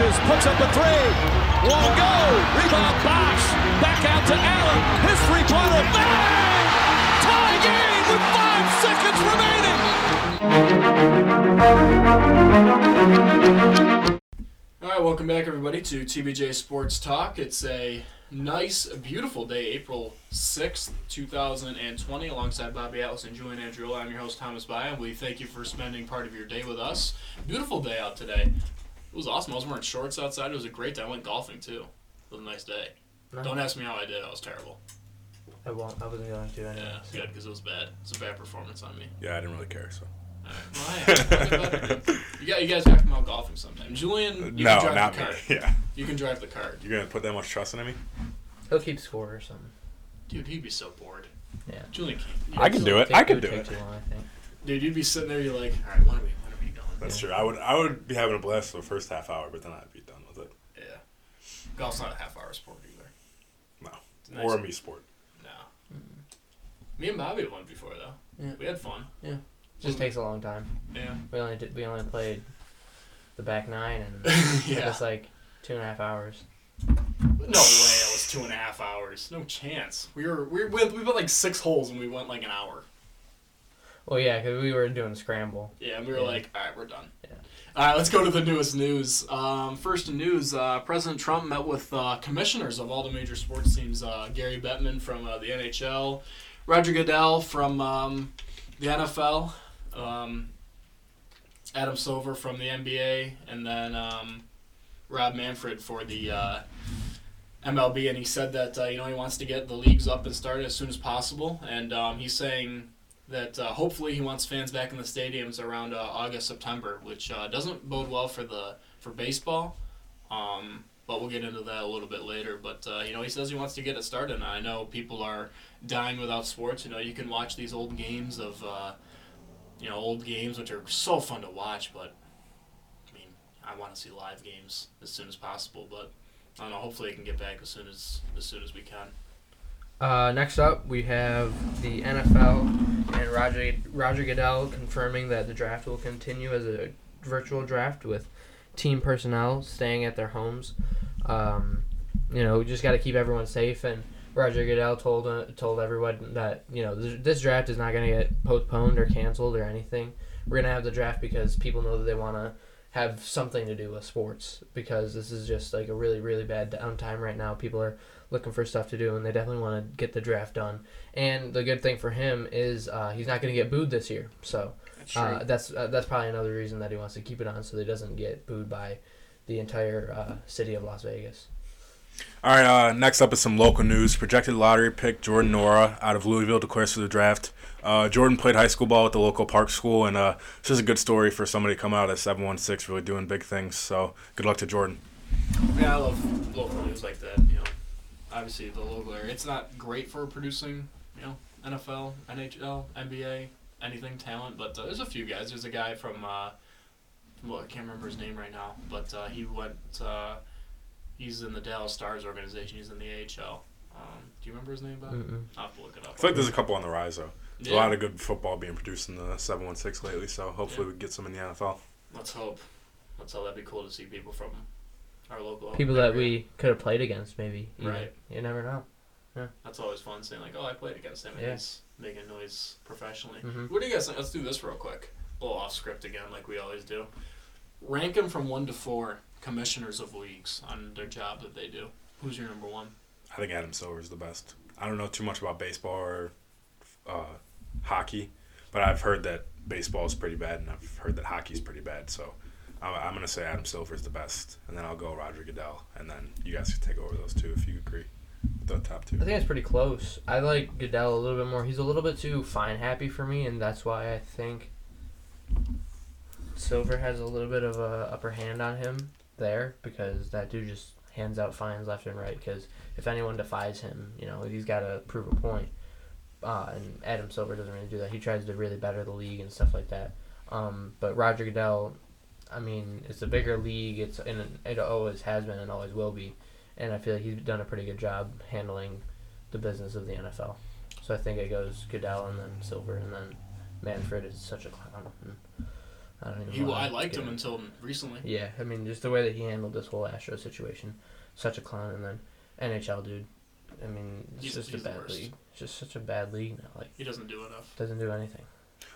Launches, puts up a three. Won't go. Rebound Bosh. Back out to Allen. His three-pointer. Bang! Tie game with five seconds remaining. All right, welcome back, everybody, to TBJ Sports Talk. It's a nice, beautiful day, April 6th, 2020, alongside Bobby Atlas and Julian Andriola. I'm your host, Thomas Baya, and we thank you for spending part of your day with us. Beautiful day out today. It was awesome. I was wearing shorts outside. It was a great day. I went golfing, too. It was a nice day. No. Don't ask me how I did. I was terrible. I won't. I wasn't going to anyway. Yeah, good, because it was bad. It's a bad performance on me. Yeah, I didn't really care. So All right. Well, hey, I'll get better, dude. you, guys, you guys have to come out golfing sometime. Julian, you no, can drive not the me. cart. Yeah, You can drive the cart. you're gonna put that much trust in me? He'll keep score or something. Dude, he'd be so bored. Yeah. Julian can't. I can do it. I can do it. Too long, I think. Dude, you'd be sitting there. You're like, all right, when are we? When are we going? That's true. I would I would be having a blast for the first half hour, but then I'd be done with it. Yeah. Golf's not a half hour sport either. No, It's nice. or a me sport. No. Me and Bobby went before though. Yeah. We had fun. Yeah. Just takes a long time. Yeah. We only did. We only played the back nine, and yeah. it's like two and a half hours. No way. It was two and a half hours. No chance. We were we went we went like six holes and we went like an hour. Well, yeah, because we were doing scramble. Yeah, and we were Yeah. like, all right, we're done. Yeah. All right, let's go to the newest news. Um, first in news, uh, President Trump met with uh, commissioners of all the major sports teams. Uh, Gary Bettman from uh, the NHL, Roger Goodell from um, the NFL, um, Adam Silver from the NBA, and then um, Rob Manfred for the uh, MLB. And he said that uh, you know he wants to get the leagues up and started as soon as possible. And um, he's saying that uh, hopefully he wants fans back in the stadiums around uh, August September, which uh, doesn't bode well for the for baseball. Um, but we'll get into that a little bit later. But uh, you know, he says he wants to get it started. And I know people are dying without sports. You know, you can watch these old games of uh, you know old games which are so fun to watch. But I mean, I want to see live games as soon as possible. But I don't know. Hopefully, it can get back as soon as as soon as we can. Uh, next up, we have the NFL and Roger Roger Goodell confirming that the draft will continue as a virtual draft with team personnel staying at their homes. Um, you know, we just got to keep everyone safe. And Roger Goodell told uh, told everyone that you know this, this draft is not going to get postponed or canceled or anything. We're going to have the draft because people know that they want to have something to do with sports because this is just like a really really bad downtime right now. People are looking for stuff to do, and they definitely want to get the draft done. And the good thing for him is uh, he's not going to get booed this year, so That's uh, that's uh, that's probably another reason that he wants to keep it on, so that he doesn't get booed by the entire uh, city of Las Vegas. All right. Uh, next up is some local news. Projected lottery pick Jordan Nwora out of Louisville declares for the draft. Uh, Jordan played high school ball at the local park school, and uh, it's just a good story for somebody coming out at 716, really doing big things. So good luck to Jordan. Yeah, I love local news like that. You know, obviously the local area. It's not great for producing, you know, NFL, NHL, NBA, anything talent, but uh, there's a few guys. There's a guy from, uh, well, I can't remember his name right now, but uh, he went. Uh, he's in the Dallas Stars organization. He's in the AHL. Um, do you remember his name, Bob? Mm-mm. I'll have to look it up. I feel like there's a couple on the rise though. There's Yeah. a lot of good football being produced in the 716 lately, so hopefully we get some in the NFL. Let's hope. Let's hope that'd be cool to see people from our local People that area. we could have played against, maybe. even. Right. You never know. Yeah. That's always fun saying like, "Oh, I played against him and Yeah. he's making noise professionally." Mhm. What do you guys think? Let's do this real quick. A little off script again, like we always do. Rank them from one to four commissioners of leagues on their job that they do. Who's your number one? I think Adam Silver is the best. I don't know too much about baseball or uh, hockey, but I've heard that baseball is pretty bad, and I've heard that hockey is pretty bad. So I'm, I'm going to say Adam Silver is the best, and then I'll go Roger Goodell, and then you guys can take over those two if you agree. The top two. I think it's pretty close. I like Goodell a little bit more. He's a little bit too fine happy for me, and that's why I think Silver has a little bit of a upper hand on him there because that dude just hands out fines left and right. Because if anyone defies him, you know he's got to prove a point. Uh, and Adam Silver doesn't really do that. He tries to really better the league and stuff like that. Um, but Roger Goodell, I mean, it's a bigger league. It's and it always has been and always will be. And I feel like he's done a pretty good job handling the business of the NFL. So I think it goes Goodell and then Silver and then Manfred is such a clown. And I don't even. He, I liked him until recently. Yeah, I mean, just the way that he handled this whole Astro situation, such a clown, and then NHL dude. I mean, it's He's- just he's a bad league. It's just such a bad league now. Like, He doesn't do enough. doesn't do anything.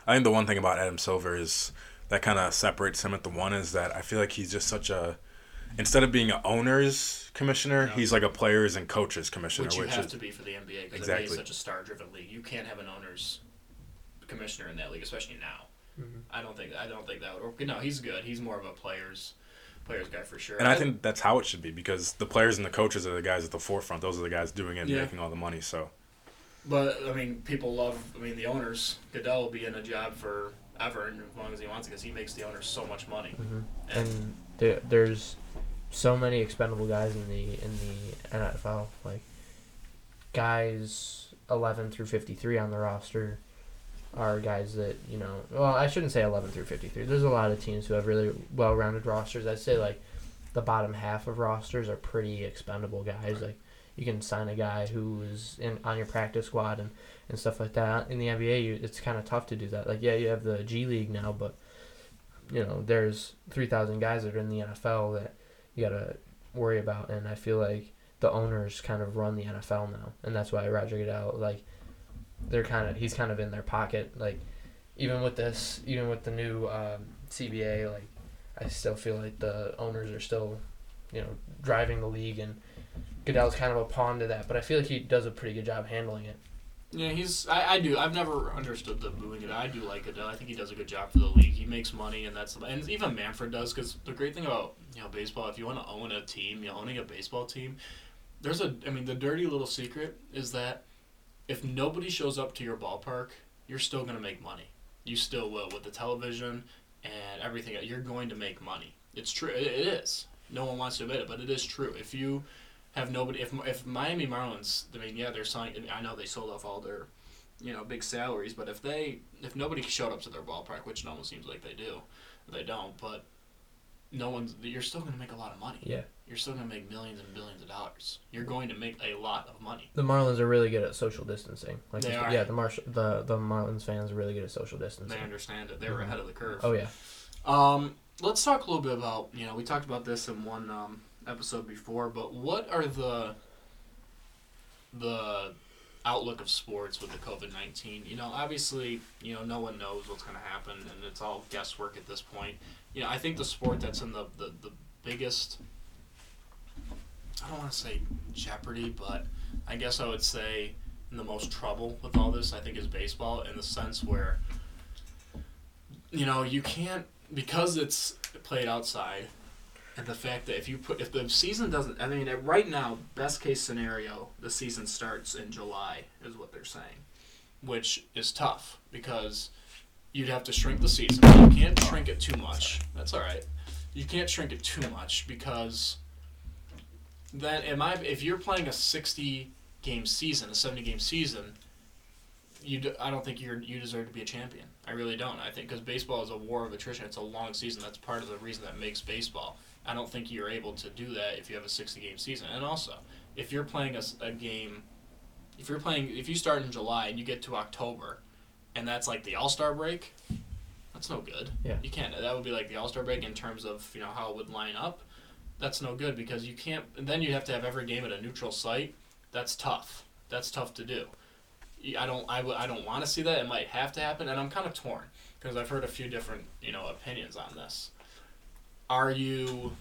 I think the one thing about Adam Silver is that kind of separates him at the one is that I feel like he's just such a instead of being an owners commissioner, No. he's like a players and coaches commissioner, Which which, you have is to be for the NBA because Exactly. NBA is such a star-driven league. You can't have an owner's commissioner in that league, especially now. Mm-hmm. I don't think I don't think that would. Or, no, he's good. He's more of a players players guy for sure. and I think that's how it should be because the players and the coaches are the guys at the forefront. Those are the guys doing it and Yeah. making all the money. So But I mean, people love. I mean, the owners. Goodell will be in a job for ever, and as long as he wants, because he makes the owners so much money. hmm And And there, there's so many expendable guys in the in the NFL. Like guys eleven through fifty three on the roster are guys that you know. Well, I shouldn't say eleven through fifty three. There's a lot of teams who have really well rounded rosters. I'd say like the bottom half of rosters are pretty expendable guys. Like you can sign a guy who is in on your practice squad and, and stuff like that. In the NBA, you, it's kind of tough to do that. Like yeah, you have the G League now, but you know there's three thousand guys that are in the NFL that you gotta worry about, and I feel like the owners kind of run the NFL now, and that's why Roger Goodell like they're kind of he's kind of in their pocket. Like even with this, even with the new um, CBA, like I still feel like the owners are still you know driving the league, and Goodell's kind of a pawn to that. But I feel like he does a pretty good job handling it. Yeah, he's. I, I do. I've never understood the booing it. I do like Goodell. I think he does a good job for the league. He makes money, and that's the and even Manfred does. Because the great thing about you know baseball, if you want to own a team, you know, owning a baseball team, there's a. I mean, the dirty little secret is that if nobody shows up to your ballpark, you're still gonna make money. You still will with the television and everything. You're going to make money. It's true. It, it is. No one wants to admit it, but it is true. If you have nobody. If if Miami Marlins, I mean, yeah, they're signing. I know they sold off all their, you know, big salaries, but if they if nobody showed up to their ballpark, which no one seems like they do, they don't. But no one's. You're still going to make a lot of money. Yeah. You're still going to make millions and billions of dollars. You're going to make a lot of money. The Marlins are really good at social distancing. Like They are. yeah, the Marsh the the Marlins fans are really good at social distancing. They understand it. They're Mhm. ahead of the curve. Oh yeah. Um, let's talk a little bit about you know we talked about this in one um, episode before, but what are the the outlook of sports with the COVID nineteen? You know, obviously, you know, no one knows what's going to happen, and it's all guesswork at this point. You know, I think the sport that's in the the, the biggest I don't want to say jeopardy, but I guess I would say in the most trouble with all this, I think, is baseball in the sense where, you know, you can't because it's played outside, and the fact that if you put if the season doesn't, I mean, right now, best case scenario, the season starts in July is what they're saying, which is tough because you'd have to shrink the season. You can't shrink it too much. That's all right. You can't shrink it too much because then am I if you're playing a 60 game season, a 70 game season, you do, I don't think you're you deserve to be a champion. I really don't. I think because baseball is a war of attrition. It's a long season. That's part of the reason that makes baseball. I don't think you're able to do that if you have a 60 game season. And also, if you're playing a game, if you're playing, if you start in July and you get to October, and that's like the All Star break, that's no good. Yeah. You can't. That would be like the All Star break in terms of you know how it would line up. That's no good because you can't. And then you have to have every game at a neutral site. That's tough. That's tough to do. I don't. I, w- I don't want to see that. It might have to happen, and I'm kind of torn because I've heard a few different you know opinions on this. Are you?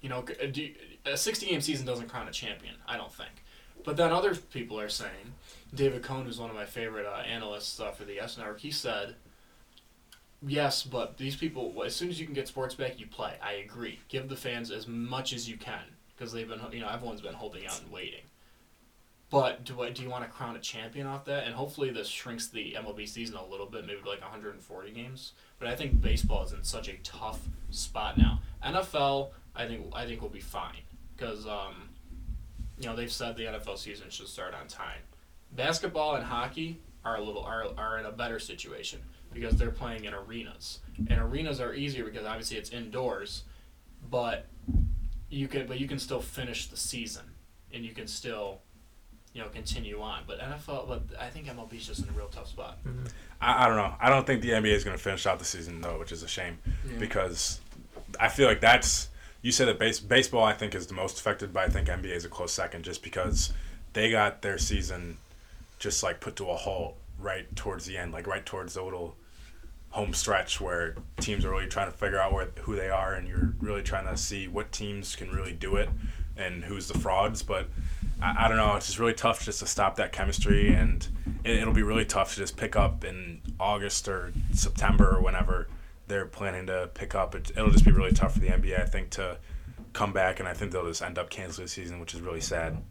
You know, do you- a 60 game season doesn't crown a champion. I don't think. But then other people are saying, David Cone, who's one of my favorite uh, analysts uh, for the YES Network, he said, yes, but these people, as soon as you can get sports back, you play. I agree. Give the fans as much as you can because they've been, you know, everyone's been holding out and waiting. But do I, do you want to crown a champion off that? And hopefully this shrinks the MLB season a little bit, maybe like 140 games. But I think baseball is in such a tough spot now. NFL, I think I think will be fine because um, you know they've said the NFL season should start on time. Basketball and hockey are a little are, are in a better situation because they're playing in arenas, and arenas are easier because obviously it's indoors, but you can but you can still finish the season and you can still you know continue on. But NFL, but I think MLB is just in a real tough spot. Mm-hmm. I, I don't know. I don't think the NBA is going to finish out the season though, which is a shame Yeah. because I feel like that's you said that base, baseball I think is the most affected, but I think NBA is a close second just because they got their season just like put to a halt right towards the end, like right towards the little home stretch where teams are really trying to figure out where who they are and you're really trying to see what teams can really do it and who's the frauds but I, I don't know it's just really tough just to stop that chemistry and it, it'll be really tough to just pick up in August or September or whenever they're planning to pick up it, it'll just be really tough for the NBA I think to come back and I think they'll just end up canceling the season which is really sad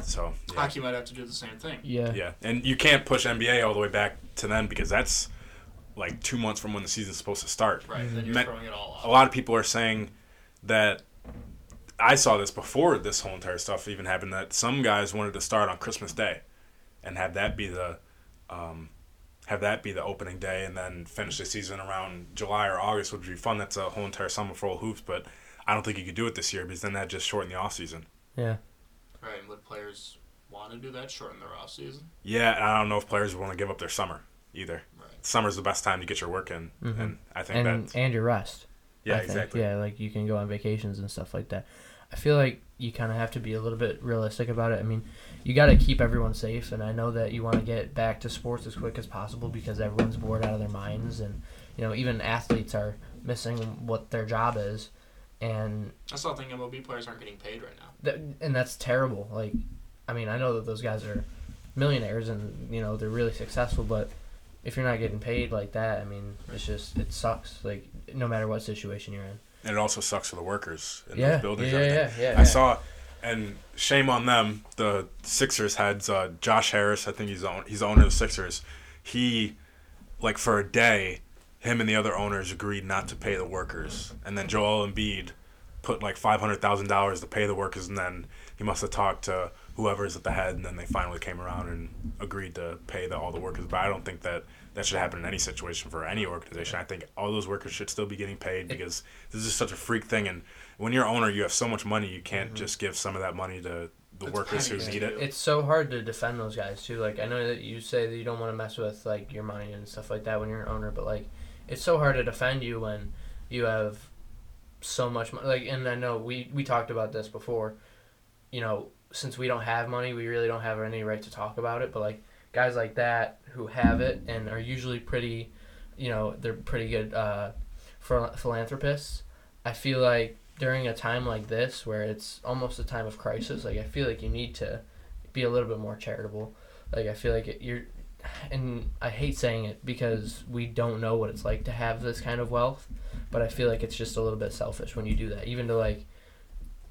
so yeah. Hockey might have to do the same thing. Yeah. Yeah, and you can't push NBA all the way back to then because that's like two months from when the season's supposed to start. Right. Then you're Me- throwing it all A lot of people are saying that I saw this before this whole entire stuff even happened that some guys wanted to start on Christmas Day and have that be the um, have that be the opening day and then finish the season around July or August would be fun. That's a whole entire summer for all hoops, but I don't think you could do it this year because then that just shorten the off season. Yeah. Right. And would players want to do that? Shorten their off season. Yeah, and I don't know if players would want to give up their summer either. Right. Summer's the best time to get your work in, Mhm. and I think And that and your rest. yeah, exactly. Yeah, like you can go on vacations and stuff like that. I feel like you kind of have to be a little bit realistic about it. I mean, you got to keep everyone safe, and I know that you want to get back to sports as quick as possible because everyone's bored out of their minds, and you know even athletes are missing what their job is, and I still thing MLB players aren't getting paid right now. that, and that's terrible. Like, I mean, I know that those guys are millionaires and you know they're really successful, but if you're not getting paid like that, I mean, it's just it sucks. Like, no matter what situation you're in. And it also sucks for the workers in Yeah, those buildings. yeah, and yeah, yeah, I yeah. saw, and shame on them. The Sixers had uh, Josh Harris. I think he's the he's the owner of the Sixers. He, like for a day, him and the other owners agreed not to pay the workers, and then Joel Embiid put like five hundred thousand dollars to pay the workers, and then he must have talked to whoever's at the head, and then they finally came around and agreed to pay the, all the workers. But I don't think that that should happen in any situation for any organization. I think all those workers should still be getting paid because this is such a freak thing. And when you're owner, you have so much money, you can't mm-hmm. just give some of that money to the It's workers who need it. It's so hard to defend those guys too. Like I know that you say that you don't want to mess with like your money and stuff like that when you're an owner, but like it's so hard to defend you when you have so much money. Like, and I know we we talked about this before. You know, since we don't have money, we really don't have any right to talk about it. But like guys like that who have it and are usually pretty, you know, they're pretty good uh, phil- philanthropists. I feel like during a time like this, where it's almost a time of crisis, like I feel like you need to be a little bit more charitable. Like I feel like it, you're, and I hate saying it because we don't know what it's like to have this kind of wealth, but I feel like it's just a little bit selfish when you do that, even to like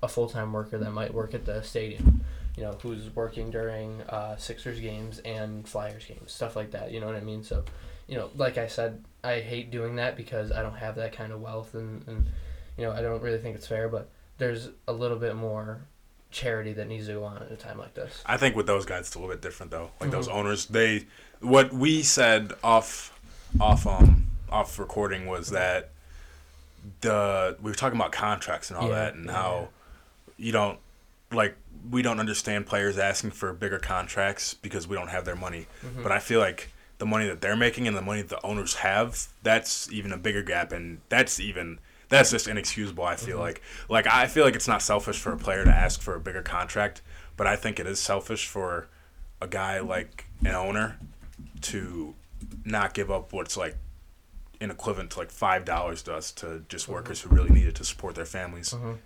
a full time worker that might work at the stadium, you know, who's working during uh, Sixers games and Flyers games, stuff like that. You know what I mean? So, you know, like I said, I hate doing that because I don't have that kind of wealth, and, and you know, I don't really think it's fair. But there's a little bit more charity that needs to go on at a time like this. I think with those guys, it's a little bit different though. Like those Mhm. owners, they what we said off off um off recording was that the we were talking about contracts and all Yeah, that and yeah. how you don't like we don't understand players asking for bigger contracts because we don't have their money. Mhm. But I feel like the money that they're making and the money that the owners have, that's even a bigger gap and that's even that's just inexcusable, I feel like. Like I feel like it's not selfish for a player to ask for a bigger contract, but I think it is selfish for a guy like an owner to not give up what's like an equivalent to like five dollars to us to just workers who really need it to support their families. Mhm.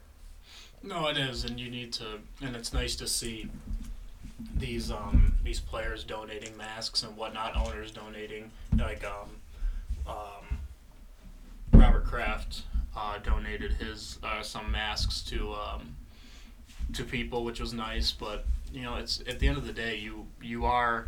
No, it is, and you need to, and it's nice to see these um these players donating masks and whatnot, owners donating like um um Robert Kraft uh, donated his uh, some masks to um to people, which was nice, but you know it's at the end of the day you you are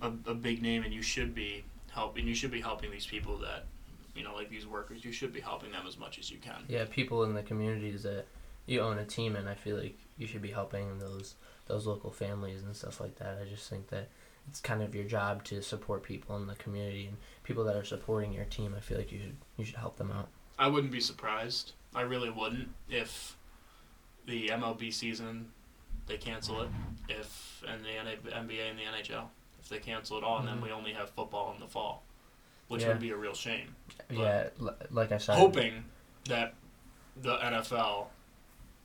a, a big name and you should be helping you should be helping these people that you know like these workers you should be helping them as much as you can. Yeah, people in the communities that you own a team and I feel like you should be helping those those local families and stuff like that. I just think that it's kind of your job to support people in the community and people that are supporting your team. I feel like you should you should help them out. I wouldn't be surprised. I really wouldn't if the MLB season they cancel it. If and the NBA and the NHL if they cancel it all, and Mhm. then we only have football in the fall, which Yeah. would be a real shame. Yeah, like I said, Hoping that the NFL.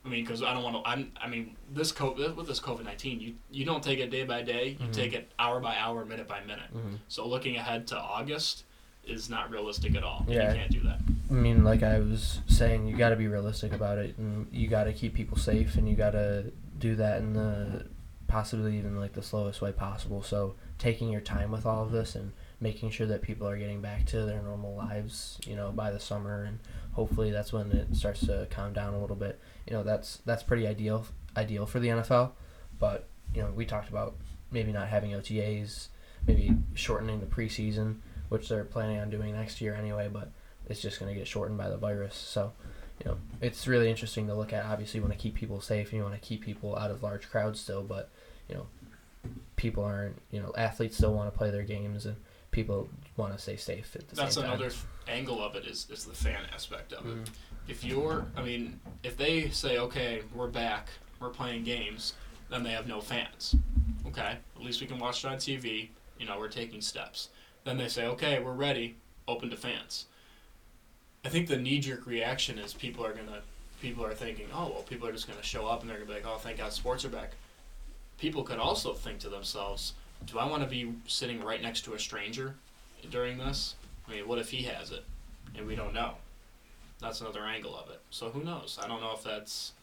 I mean, because I don't want to. I'm. I mean, this COVID with this COVID nineteen, you you don't take it day by day. You Mhm. take it hour by hour, minute by minute. Mhm. So looking ahead to August is not realistic at all. Yeah. You can't do that. I mean, like I was saying, you got to be realistic about it, and you got to keep people safe, and you got to do that in the possibly even like the slowest way possible. So taking your time with all of this and making sure that people are getting back to their normal lives, you know, by the summer, and hopefully that's when it starts to calm down a little bit. You know, that's that's pretty ideal ideal for the NFL, but you know, we talked about maybe not having OTAs, maybe shortening the preseason, which they're planning on doing next year anyway, but it's just going to get shortened by the virus. So, you know, it's really interesting to look at. Obviously, you want to keep people safe and you want to keep people out of large crowds still, but, you know, people aren't, you know, athletes still want to play their games and people want to stay safe at the That's same time. another angle of it is, is the fan aspect of it. Mm-hmm. If you're, I mean, if they say, okay, we're back, we're playing games, then they have no fans. Okay, at least we can watch it on TV. You know, we're taking steps. Then they say, okay, we're ready, open to fans. I think the knee jerk reaction is people are gonna, people are thinking, oh well, people are just gonna show up and they're gonna be like, oh, thank God sports are back. People could also think to themselves, do I want to be sitting right next to a stranger during this? I mean, what if he has it and we don't know? That's another angle of it. So who knows? I don't know if that's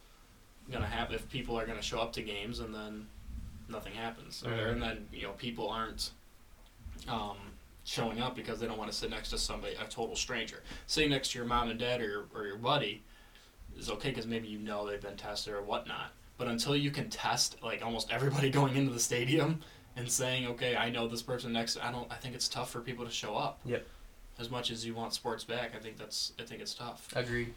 gonna happen. If people are gonna show up to games and then nothing happens, or, and then you know people aren't um, showing up because they don't want to sit next to somebody, a total stranger. Sitting next to your mom and dad or your, or your buddy is okay because maybe you know they've been tested or whatnot. But until you can test like almost everybody going into the stadium and saying, okay, I know this person next, to I don't. I think it's tough for people to show up. Yep. As much as you want sports back, I think that's. I think it's tough. Agreed.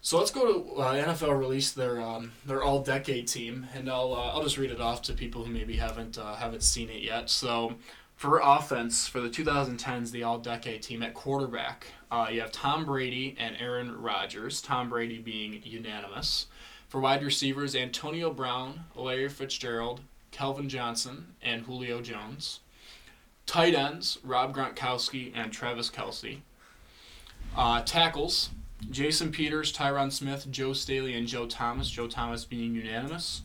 So let's go to uh, NFL released their um, their all decade team, and I'll uh, I'll just read it off to people who maybe haven't uh, haven't seen it yet. So for offense for the 2010s, the all decade team at quarterback, uh, you have Tom Brady and Aaron Rodgers. Tom Brady being unanimous. For wide receivers, Antonio Brown, Larry Fitzgerald, Calvin Johnson, and Julio Jones. Tight ends, Rob Gronkowski and Travis Kelce. Uh, tackles, Jason Peters, Tyron Smith, Joe Staley, and Joe Thomas. Joe Thomas being unanimous.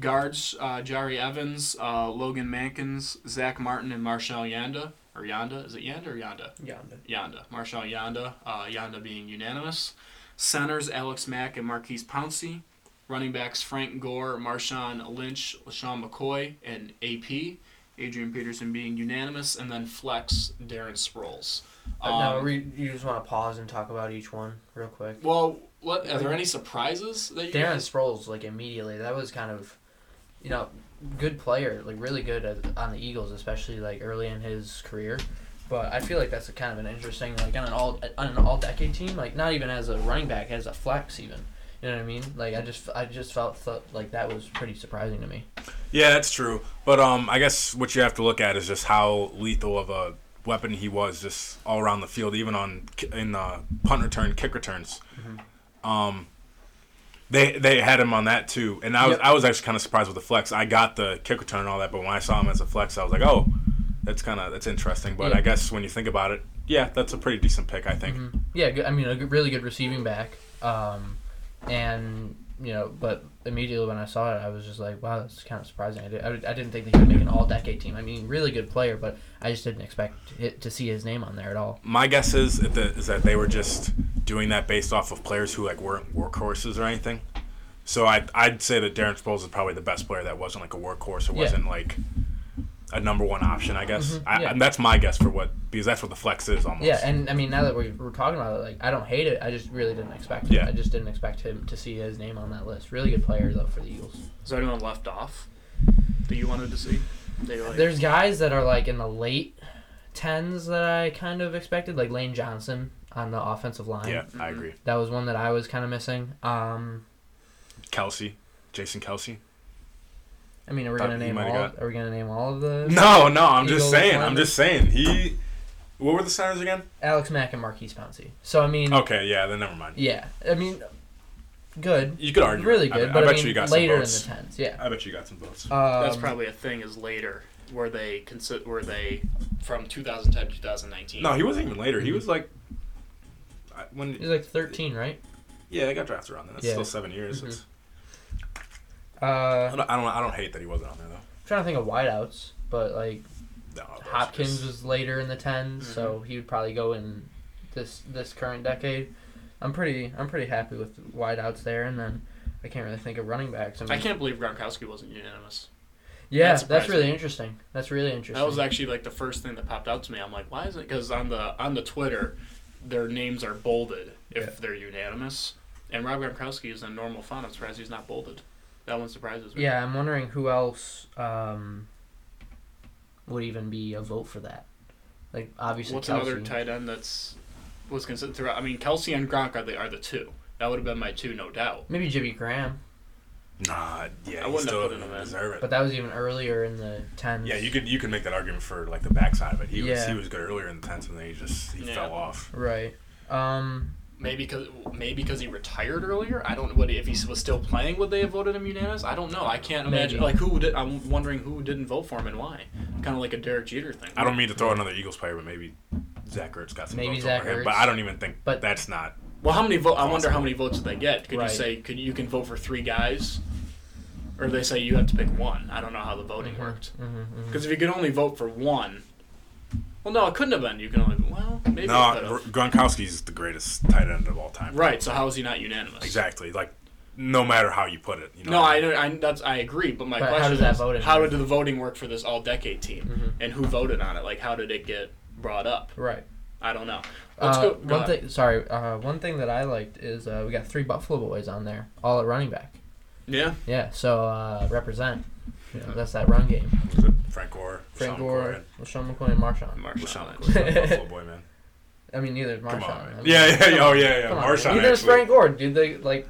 Guards, uh, Jahri Evans, uh, Logan Mankins, Zack Martin, and Marshall Yanda. Or Yanda. Is it Yanda or Yanda? Yanda. Yanda. Marshall Yanda. Uh, Yanda being unanimous. Centers, Alex Mack and Maurkice Pouncey. Running backs, Frank Gore, Marshawn Lynch, LeSean McCoy, and AP. Adrian Peterson being unanimous. And then flex, Darren Sproles. Uh, no, Um, re- you just want to pause and talk about each one real quick. Well, what are there any surprises that you Darren guys? Sproles, like immediately, that was kind of, you know, good player, like really good at, on the Eagles, especially like early in his career. But I feel like that's a kind of an interesting, like on an all on an all decade team, like not even as a running back, as a flex even. You know what I mean? Like I just I just felt th- like that was pretty surprising to me. Yeah, that's true. But um, I guess what you have to look at is just how lethal of a weapon he was, just all around the field, even on in uh, punt return, kick returns. Um, they they had him on that too, and I was Yep. I was actually kind of surprised with the flex. I got the kick return and all that, but when I saw him as a flex, I was like, oh, that's kind of that's interesting. But Yeah. I guess when you think about it, yeah, that's a pretty decent pick, I think. Mhm. Yeah, I mean, a really good receiving back. Um, and you know, but immediately when I saw it, I was just like, wow, that's kind of surprising. I, did, I, I didn't think that he would make an all-decade team. I mean, really good player, but I just didn't expect it, to see his name on there at all. My guess is that, the, is that they were just doing that based off of players who like weren't workhorses or anything. So I'd, I'd say that Darren Sproles is probably the best player that wasn't like a workhorse or Yeah. wasn't like a number one option. I guess Mhm, I, yeah. and that's my guess for what because that's what the flex is almost. Yeah, and I mean, now that we're, we're talking about it, like I don't hate it. I just really didn't expect it. Yeah. I just didn't expect him to see his name on that list. Really good player though for the Eagles. Is there anyone left off that you wanted to see? Like, There's guys that are like in the late tens that I kind of expected, like Lane Johnson on the offensive line. yeah, I Mhm. agree. That was one that I was kind of missing. Um, Kelce, Jason Kelce. I mean, are we gonna name all? have Are we gonna name all of the No, no, I'm just Eagles saying. I'm just saying. He. What were the centers again? Alex Mack and Maurkice Pouncey? So I mean, Okay, yeah, then never mind. yeah, I mean, good, You could argue. really good, bet- but I I, bet mean, you got some later in the tens, yeah. I bet you got some votes. Um, that's probably a thing. Is later were they consi- were they from 2010 to 2019? No, he wasn't even later. He was like, I- when He's like 13, right? yeah, they got drafted around then. That's Yeah. still seven years. Mhm. It's, Uh, I, don't, I don't. I don't hate that he wasn't on there though. I'm trying to think of wideouts, but like No, Hopkins just- was later in the 10s, so he would probably go in this this current decade. I'm pretty I'm pretty happy with wideouts there, and then I can't really think of running backs. I, mean, I can't believe Gronkowski wasn't unanimous. Yeah, that that's really me. interesting. That's really interesting. That was actually like the first thing that popped out to me. I'm like, why is it? Because on the on the Twitter, their names are bolded if Yeah. they're unanimous, and Rob Gronkowski is in normal font. I'm surprised he's not bolded. That one surprises me. Yeah, I'm wondering who else um, would even be a vote for that. Like obviously, What's Kelce. another tight end that's was considered throughout? I mean, Kelce and Gronk are the are the two. That would have been my two, no doubt. Maybe Jimmy Graham, Nah, yeah, I wouldn't have put him in. deserve it. but that was even earlier in the tens. yeah, you could you could make that argument for like the backside of it. He was he was good earlier in the tens, and then he just he Yeah. fell off. right. Um, Maybe because maybe because he retired earlier. I don't. What if he was still playing? Would they have voted him unanimous? I don't know. I can't imagine. Maybe. Like who did? I'm wondering who didn't vote for him and why. Kind of like a Derek Jeter thing. I don't mean to throw another Eagles player, but maybe Zach Ertz got some Maybe votes Zach over him. Ertz. But I don't even think But- that's not. Well, how many vote? I wonder how many votes did they get? Could Right. you say could you can vote for three guys, or they say you have to pick one? I don't know how the voting mhm, worked. mhm, mhm. Because if you could only vote for one, well, no, it couldn't have been. You can only well maybe. No, it could have. Gronkowski's the greatest tight end of all time. Right. So how is he not unanimous? Exactly. Like, no matter how you put it. You know No, I, mean? know- I that's I agree, but my But how question does that is voting how work? did the voting work for this all decade team, Mhm. and who voted on it? Like how did it get brought up? Right. I don't know. Let's Uh, go. go one ahead. thing. Sorry. Uh, one thing that I liked is uh, we got three Buffalo boys on there, all at running back. Yeah. Yeah. So uh, represent. You know, that's that run game. Was it Frank Gore, Frank Sean Gore, McCoy, LeSean McCoy, and Marshawn. Marshawn. McCoy, Buffalo boy, man. I mean, neither is Marshawn. Come on, I man. mean, Yeah, yeah, come yeah, oh yeah, yeah. On, Marshawn Neither is. Frank Gore, dude. They like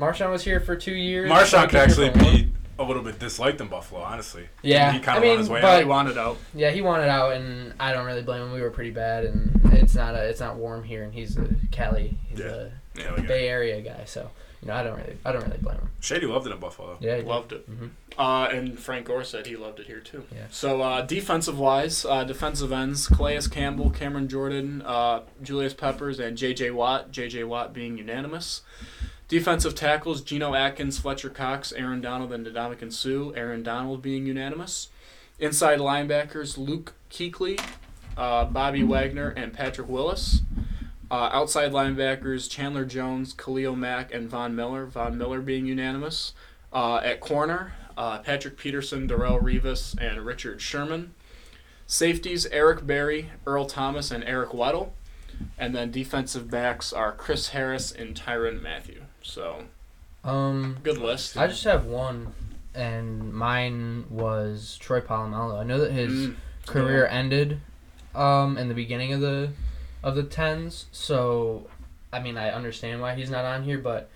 Marshawn was here for two years. Marshawn could actually be a little bit disliked in Buffalo, honestly. Yeah, he kind I mean, on his way but- He wanted out. Yeah, he wanted out, and I don't really blame him. We were pretty bad, and it's not a, it's not warm here, and he's a Cali, he's Yeah. a Yeah, like, Bay Area guy, so you know I don't really, I don't really blame him. Shady loved it in Buffalo. Yeah, he did. Loved it. Mhm. Uh, and Frank Gore said he loved it here too. Yeah. So uh, defensive wise, uh, defensive ends: Calais Campbell, Cameron Jordan, uh, Julius Peppers, and J.J. Watt. J.J. Watt being unanimous. Defensive tackles: Geno Atkins, Fletcher Cox, Aaron Donald, and Ndamukong Suh. Aaron Donald being unanimous. Inside linebackers: Luke Kuechly, uh, Bobby Wagner, and Patrick Willis. Uh, outside linebackers: Chandler Jones, Khalil Mack, and Von Miller. Von Miller being unanimous. Uh, at corner, uh, Patrick Peterson, Darrelle Revis, and Richard Sherman. Safeties, Eric Berry, Earl Thomas, and Eric Weddle. And then defensive backs are Chris Harris and Tyrann Mathieu. So, Um, good list. I just have one, and mine was Troy Polamalu. I know that his Mm, career ended, um, in the beginning of the, of the tens. So, I mean, I understand why he's not on here, but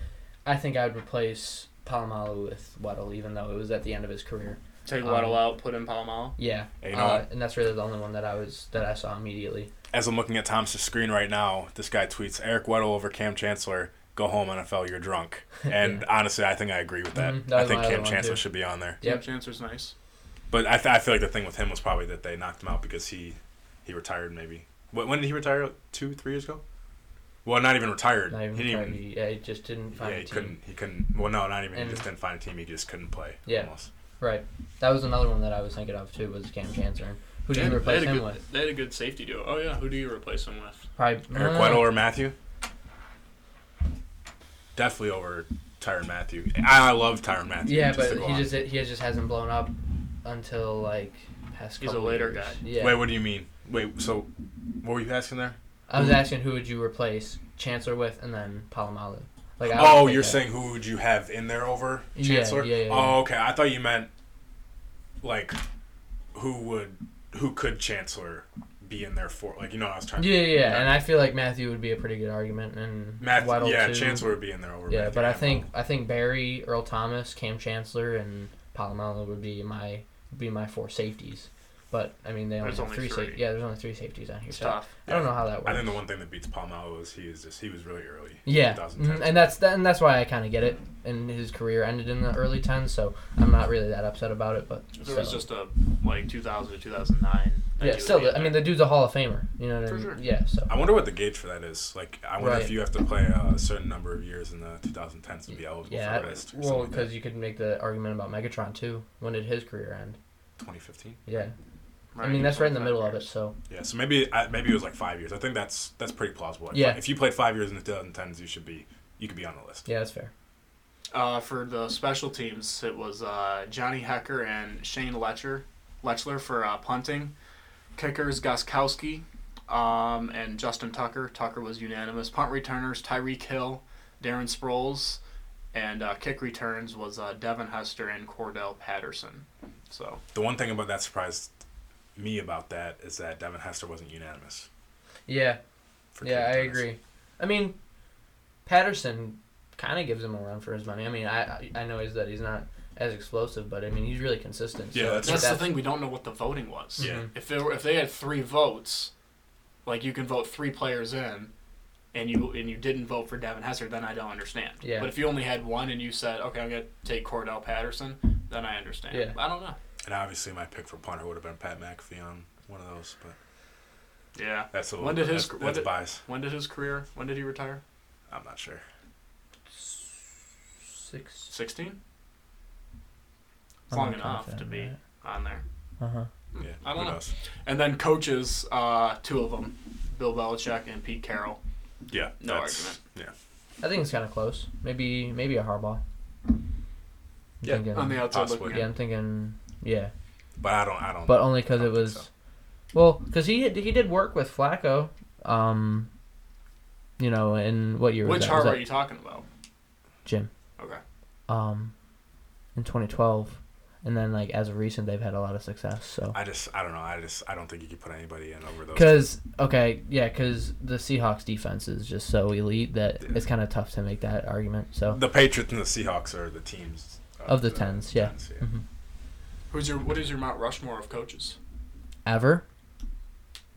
I think I would replace Polamalu with Weddle, even though it was at the end of his career. take um, Weddle out, put in Polamalu. Yeah, Hey, you know uh, and that's really the only one that I was that I saw immediately. As I'm looking at Tom's screen right now, this guy tweets Eric Weddle over Cam Chancellor. Go home, NFL. You're drunk. And honestly, I think I agree with that. Mhm, that I think Cam Chancellor should be on there. Yep. Yep. Chancer's nice. But I, th- I feel like the thing with him was probably that they knocked him out because he he retired maybe. What, when did he retire? Two, three years ago? Well, not even retired. Not even he didn't trying to- yeah, he just didn't find yeah, a he team. couldn't. He couldn't. Well, no, not even. And- he just didn't find a team. He just couldn't play. Yeah. Almost. Right, that was another one that I was thinking of too. Was Cam Chancellor. Who They did you had- replace a him good, with? They had a good safety duo. Oh, yeah. Who do you replace him with? Probably Eric uh, Weddle or Mathieu? Definitely over Tyrann Mathieu. I, I love Tyrann Mathieu. Yeah, just but he on. just he just hasn't blown up until like past. He's a later years. guy. Yeah. Wait, what do you mean? Wait, so what were you asking there? I was asking who would you replace Chancellor with, and then Polamalu. Like, I Oh, you're that. saying who would you have in there over Chancellor? yeah, yeah, oh, yeah. Oh, okay. I thought you meant like who would who could Chancellor be in there for? Like you know, I was trying. Yeah, yeah, to, yeah, and I feel like Mathieu would be a pretty good argument, and Mathieu, Weddle yeah, too. Chancellor would be in there over. Yeah, Mathieu but I think I think Berry, Earl Thomas, Cam Chancellor, and Polamalu would be my would be my four safeties. But I mean they only There's have only three. three. Sa- yeah, there's only three safeties on here. It's so tough. I don't know how that works. I think the one thing that beats Polamalu is he is just he was really early. Yeah, 2010. mhm, and that's that, and that's why I kind of get it. And his career ended in the early tens, so I'm not really that upset about it. But If it was just a like 2000 to 2009. yeah, still, would I mean, the dude's a Hall of Famer. You know what For I mean? sure. Yeah, so I wonder what the gauge for that is. Like, I wonder Right. if you have to play a certain number of years in the 2010s to be eligible yeah, for a list. Or well, something like because you could make the argument about Megatron too. When did his career end? 2015. Yeah, Right, I mean that's right in the 25 middle of it. So Yeah, so maybe maybe it was like five years. I think that's that's pretty plausible. If- Yeah. If you played five years in the 2010s, you should be you could be on the list. yeah, that's fair. Uh, for the special teams, it was uh, Johnny Hekker and Shane Letcher, Lechler for uh, punting. Kickers Gostkowski um, and Justin Tucker. Tucker was unanimous. Punt returners Tyreek Hill, Darren Sproles, and uh, kick returns was uh, Devin Hester and Cordarrelle Patterson. So The one thing about that surprised me about that is that Devin Hester wasn't unanimous. Yeah, For yeah, I agree. I mean, Patterson kind of gives him a run for his money. I mean, I I I know he's that he's not as explosive, but I mean he's really consistent. Yeah, so that's- that's the thing. We don't know what the voting was. Yeah. Mhm. If they were, if they had three votes, like you can vote three players in, and you and you didn't vote for Devin Hester, then I don't understand. Yeah. But if you only had one and you said, okay, I'm gonna take Cordarrelle Patterson, then I understand. Yeah. I don't know. And obviously, my pick for punter would have been Pat McAfee on one of those, but Yeah. that's a little. When did his- that's, when that's did- bias? When did his career? When did he retire? I'm not sure. Six. Sixteen. Long enough to be in on there. Uh huh. Yeah, I don't who know. knows? And then coaches, uh, two of them, Bill Belichick and Pete Carroll. Yeah, No argument. Yeah, I think it's kind of close. Maybe maybe a Harbaugh. I'm Yeah, thinking- On the outside looking yeah, in. I'm thinking yeah, but I don't. I don't. but only because it was so. well, because he he did work with Flacco. Um, you know, in what year Which that? Was Harbaugh that are you talking about? Jim. Okay. Um, in 2012, and then like as of recent, they've had a lot of success. So. I just. I don't know. I just. I don't think you could put anybody in over those. Because okay, yeah, because the Seahawks defense is just so elite that Yeah. it's kind of tough to make that argument. So The Patriots and the Seahawks are the teams Of the tens, yeah. tens, mhm. Who's your What is your Mount Rushmore of coaches? ever,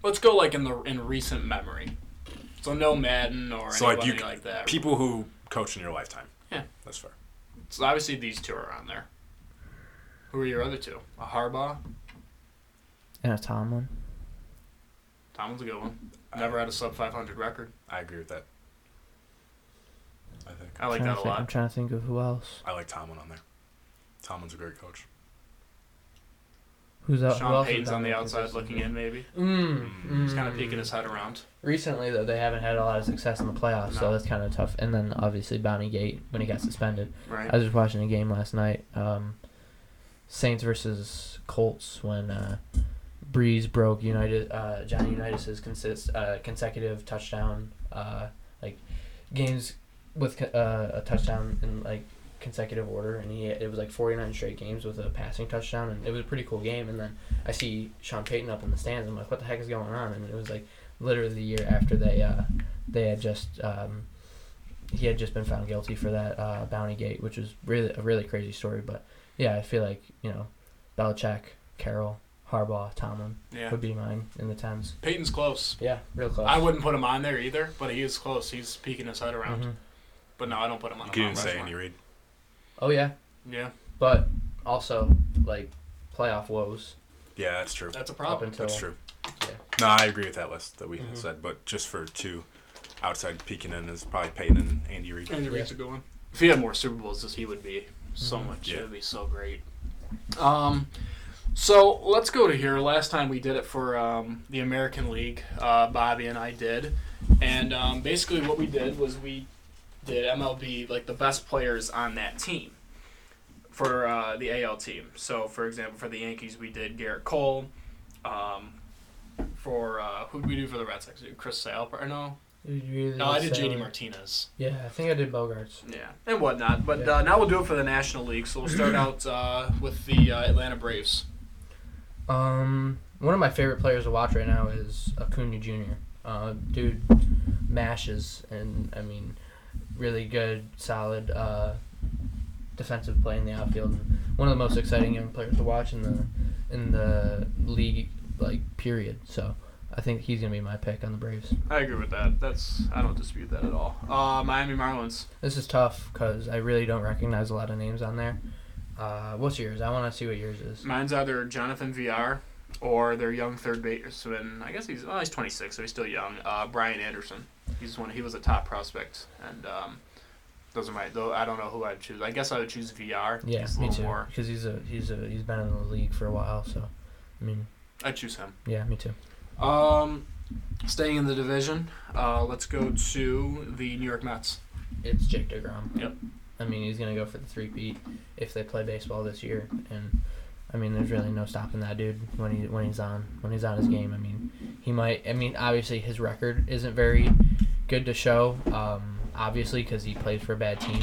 Let's go like in the in recent memory. So no Madden or So, like, anybody you- like that. People who coach in your lifetime. Yeah. that's fair. So obviously these two are on there. Who are your other two? A Harbaugh. and a Tomlin. Tomlin's a good one. Never had a sub 500 record. I agree with that. I think I like Trying that to a think- I'm trying to think of who else. I like Tomlin on there. Tomlin's a great coach. Who's out? Sean else Payton's down on the outside looking in, maybe. Mm, mm. He's kind of peeking his head around. Recently, though, they haven't had a lot of success in the playoffs, so that's kind of tough. And then obviously Bounty Gate when he got suspended. Right. I was just watching a game last night, um, Saints versus Colts, when uh, Brees broke United uh, Johnny Unitas's consist uh, consecutive touchdown uh, like games with uh, a touchdown in like consecutive order, and he it was like 49 straight games with a passing touchdown, and it was a pretty cool game. And then I see Sean Payton up in the stands. I'm like, what the heck is going on? And it was like literally the year after they uh, they had just um, he had just been found guilty for that uh, bounty gate, which was really a really crazy story. But yeah, I feel like you know, Belichick, Carroll, Harbaugh, Tomlin yeah. would be mine in the tens. Payton's close. Yeah, real close. I wouldn't put him on there either, but he is close. He's peeking his head around. Mhm. But no, I don't put him on You the can Mount even say Rushmore. Andy Reid. Oh yeah, Yeah, but also like playoff woes Yeah, that's true. that's a problem. until That's true. yeah. No, I agree with that list that we Mhm. said, but just for two outside peeking in is probably Payton and Andy Reid. Andy Yeah. Reid's a good one. If he had more Super Bowls, this he would be so Mhm. much. Yeah. It would be so great. Um, so let's go to here. Last time we did it for um, the American League, uh, Bobby and I did, and um, basically what we did was we did MLB like the best players on that team for uh, the AL team. So for example, for the Yankees, we did Gerrit Cole. Um, for uh, who did we do for the Red Sox? Chris Sale? Or no, really no, I did JD Martinez. Yeah, I think I did Bogaerts. Yeah, and whatnot. But Yeah. uh, now we'll do it for the National League. So we'll start out uh, with the uh, Atlanta Braves. Um, one of my favorite players to watch right now is Acuna Jr. Uh, dude mashes, and I mean, really good, solid uh, defensive play in the outfield. And one of the most exciting young players to watch in the in the league, like period. So I think he's gonna be my pick on the Braves. I agree with that. That's I don't dispute that at all. Uh, Miami Marlins. This is tough because I really don't recognize a lot of names on there. Uh, what's yours? I want to see what yours is. Mine's either Jonathan Villar or their young third baseman. I guess he's well, he's 26, so he's still young. Uh, Brian Anderson. He's one. He was a top prospect, and um, those are my. Though I don't know who I'd choose. I guess I would choose Villar. Yeah, He's me too. Because he's a he's a he's been in the league for a while. So, I mean, I'd choose him. yeah, me too. Um, staying in the division, uh, let's go to the New York Mets. It's Jake deGrom. Yep. I mean, he's gonna go for the three peat if they play baseball this year, and I mean, there's really no stopping that dude when he when he's on when he's on his game. I mean, he might. I mean, obviously his record isn't very good to show. Um, obviously because he plays for a bad team,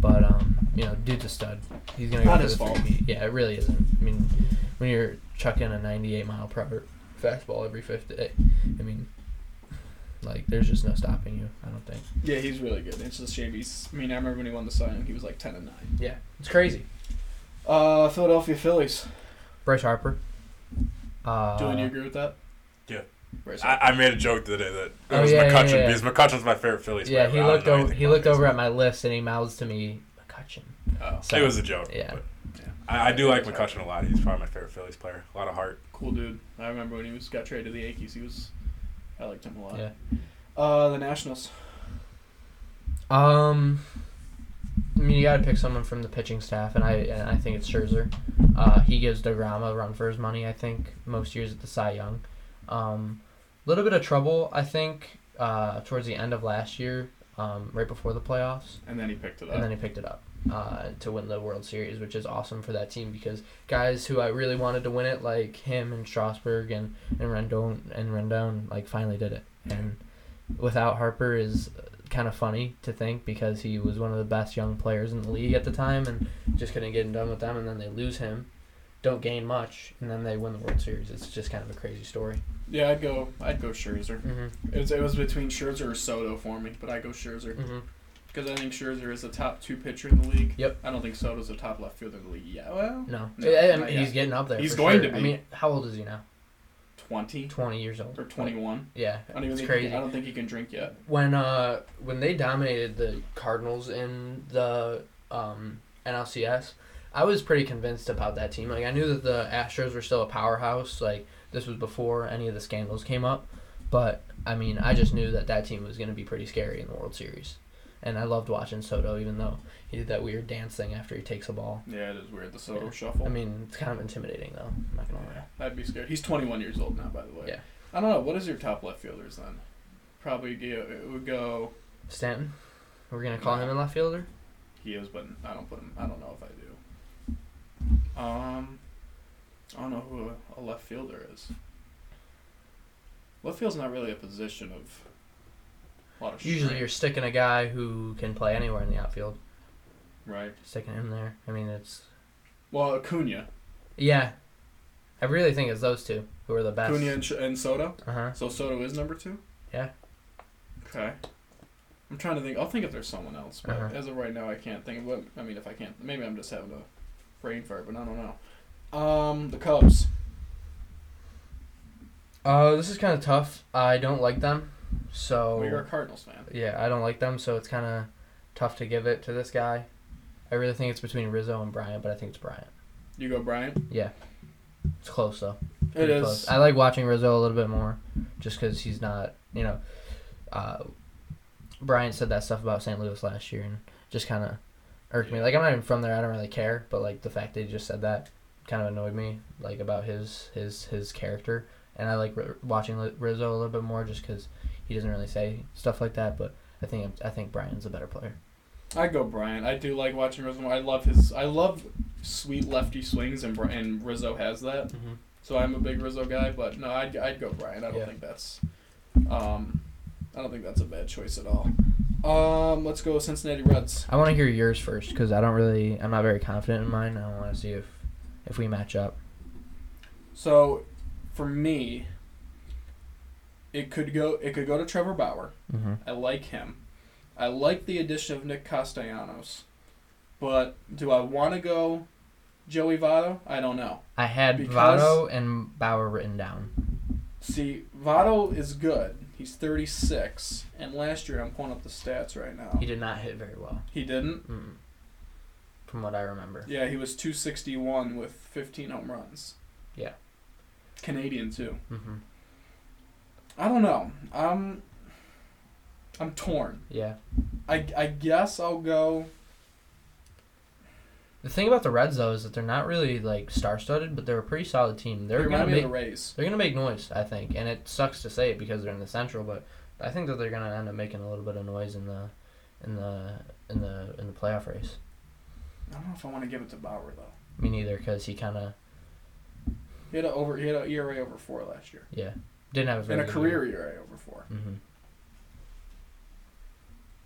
but um, you know, dude's a stud. He's gonna go Not for his the fault. three. Yeah, it really isn't. I mean, when you're chucking a 98 mile per hour fastball every fifth, day, I mean. Like, there's just no stopping you. I don't think. Yeah, he's really good. It's just shame he's. I mean, I remember when he won the Cy Young, he was like ten and nine. Yeah, it's crazy. Uh, Philadelphia Phillies. Bryce Harper. Uh, Dylan, you agree with that? Yeah. Bryce I, I made a joke the other day that it Oh, was yeah, yeah, McCutchen yeah. because McCutchen's my favorite Phillies Yeah, player. he but looked over. He looked over at my list and he mouths to me, McCutchen. oh, So- It was a joke. Yeah. yeah. I, I do like Bryce McCutchen a lot. He's probably my favorite Phillies player. A lot of heart. cool dude. I remember when he was got traded to the Yankees. He was. I liked him a lot. Yeah. Uh, the Nationals. Um, I mean, you got to pick someone from the pitching staff, and I and I think it's Scherzer. Uh, he gives deGrom a run for his money. I think most years at the Cy Young. Um, little bit of trouble, I think, uh, towards the end of last year, um, right before the playoffs. And then he picked it up. and then he picked it up uh, to win the World Series, which is awesome for that team because guys who I really wanted to win it, like him and Strasburg and and Rendon and Rendon, like finally did it. And without Harper is kind of funny to think because he was one of the best young players in the league at the time and just couldn't get it done with them, and then they lose him. Don't gain much, and then they win the World Series. It's just kind of a crazy story. Yeah, I'd go. I'd go Scherzer. Mm-hmm. It was, it was between Scherzer or Soto for me, but I go Scherzer Mm-hmm. because I think Scherzer is the top two pitcher in the league. Yep. I don't think Soto's a top left fielder in the league. Yeah, well, No, No, I- I mean, he's yet. getting up there. He's for going sure. to be. I mean, how old is he now? 20 20 years old. or twenty-one. Yeah, I don't even it's think crazy. He, I don't think he can drink yet. when uh when they dominated the Cardinals in the um NLCS, I was pretty convinced about that team. Like I knew that the Astros were still a powerhouse. Like this was before any of the scandals came up, but I mean I just knew that that team was going to be pretty scary in the World Series. And I loved watching Soto, even though he did that weird dance thing after he takes a ball. Yeah, it is weird. The Soto Yeah. shuffle. I mean, it's kind of intimidating, though. I'm not gonna lie. I'd be scared. He's 21 years old now, by the way. Yeah. I don't know. What is your top left fielders then? Probably it would go. Stanton, we're gonna call him a left fielder. He is, but I don't put him. I don't know if I do. Um, don't know who a, left fielder is. Left field's not really a position of a lot of. Usually, strength, you're sticking a guy who can play anywhere in the outfield. right. Sticking him there. I mean, it's Well, Acuna, Yeah, I really think it's those two who are the best. Acuna and, and Soto. Uh huh. So Soto is number two. Yeah. Okay. I'm trying to think. I'll think if there's someone else, but Uh-huh. as of right now, I can't think of what. I mean, if I can't, maybe I'm just having a brain fart, but I don't know. Um, the Cubs. Uh, this is kind of tough. I don't like them, so Well, you're a Cardinals fan. yeah, I don't like them. So it's kind of tough to give it to this guy. I really think it's between Rizzo and Bryant, but I think it's Bryant. You go, Bryant. Yeah. It's close though. It Pretty is. Close. I like watching Rizzo a little bit more, just because he's not. You know, uh, Bryant said that stuff about St. Louis last year, and just kind of irked me. Like I'm not even from there. I don't really care, but like the fact that he just said that kind of annoyed me. Like about his his his character, and I like R- watching Rizzo a little bit more just because he doesn't really say stuff like that. But I think I think Bryant's a better player. I go Bryant. I do like watching Rizzo. I love his. I love sweet lefty swings, and and Rizzo has that. Mm-hmm. So I'm a big Rizzo guy, but no, I'd, I'd go Bryant. I don't Yeah. think that's, um, I don't think that's a bad choice at all. Um, let's go Cincinnati Reds. I want to hear yours first because I don't really. I'm not very confident in mine. I want to see if if we match up. So, for me, it could go. It could go to Trevor Bauer. Mm-hmm. I like him. I like the addition of Nick Castellanos, but do I want to go Joey Votto? I don't know. I had Because- Votto and Bauer written down. See, Votto is good. He's 36, and last year I'm pulling up the stats right now. He did not hit very well, He didn't. mm, from what I remember. Yeah, he was 261 with 15 home runs. Yeah. Canadian too. hmm I don't know. I'm I'm torn. Yeah. I I guess I'll go. The thing about the Reds though is that they're not really like star-studded, but they're a pretty solid team. They're They gonna make the Rays. they're gonna make noise, I think, and it sucks to say it because they're in the Central, but I think that they're gonna end up making a little bit of noise in the in the in the in the playoff race. I don't know if I want to give it to Bauer though. Me neither, because he kind of He had a over he had a ERA over four last year, yeah didn't have a very and a career ERA over four. hmm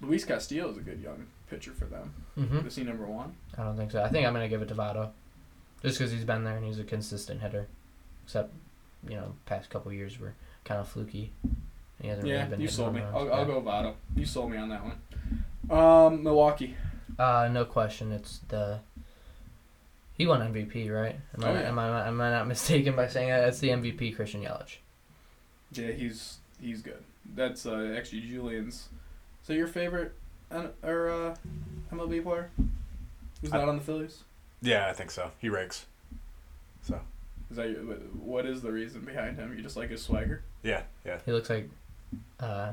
Luis Castillo is a good young pitcher for them. hmm Is he number one? I don't think so. I think I'm gonna give it to Votto, just because he's been there and he's a consistent hitter. Except, you know, past couple years were kind of fluky. Yeah, really you sold me. I'll, I'll go Votto. You sold me on that one. Um, Milwaukee. Uh, no question. It's the. He won MVP, right? Am I, Oh, yeah. am I am I not mistaken by saying that? It's the MVP, Christian Yelich. Yeah, he's he's good. That's uh, actually Julian's. So your favorite N- or uh, MLB player? Who's I- not on the Phillies? Yeah, I think so. He rakes. So Is that your, what is the reason behind him? You just like his swagger? yeah, yeah. He looks like. Uh,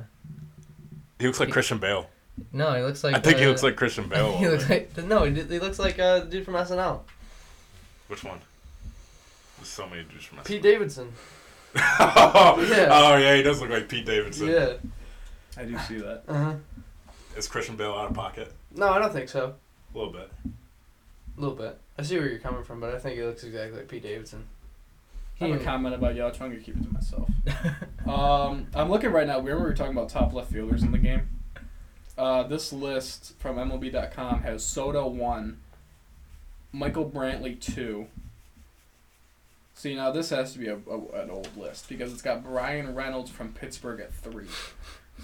He looks like He- Christian Bale. No, he looks like. I think he uh, looks like Christian Bale. he looks like no, he, he looks like uh, dude from SNL. Which one? There's so many dudes from Pete Davidson. oh, Yeah. oh yeah, he does look like Pete Davidson. Yeah. I do see that. Uh huh. Is Christian Bale out of pocket? No, I don't think so. A little bit. A little bit. I see where you're coming from, but I think he looks exactly like Pete Davidson. I have a comment about Yelich. I'm gonna keep it to myself. Um, I'm looking right now. Remember we were talking about top left fielders in the game. Uh, this list from MLB.com has Soto one, Michael Brantley two. See now this has to be a, a an old list because it's got Bryan Reynolds from Pittsburgh at three.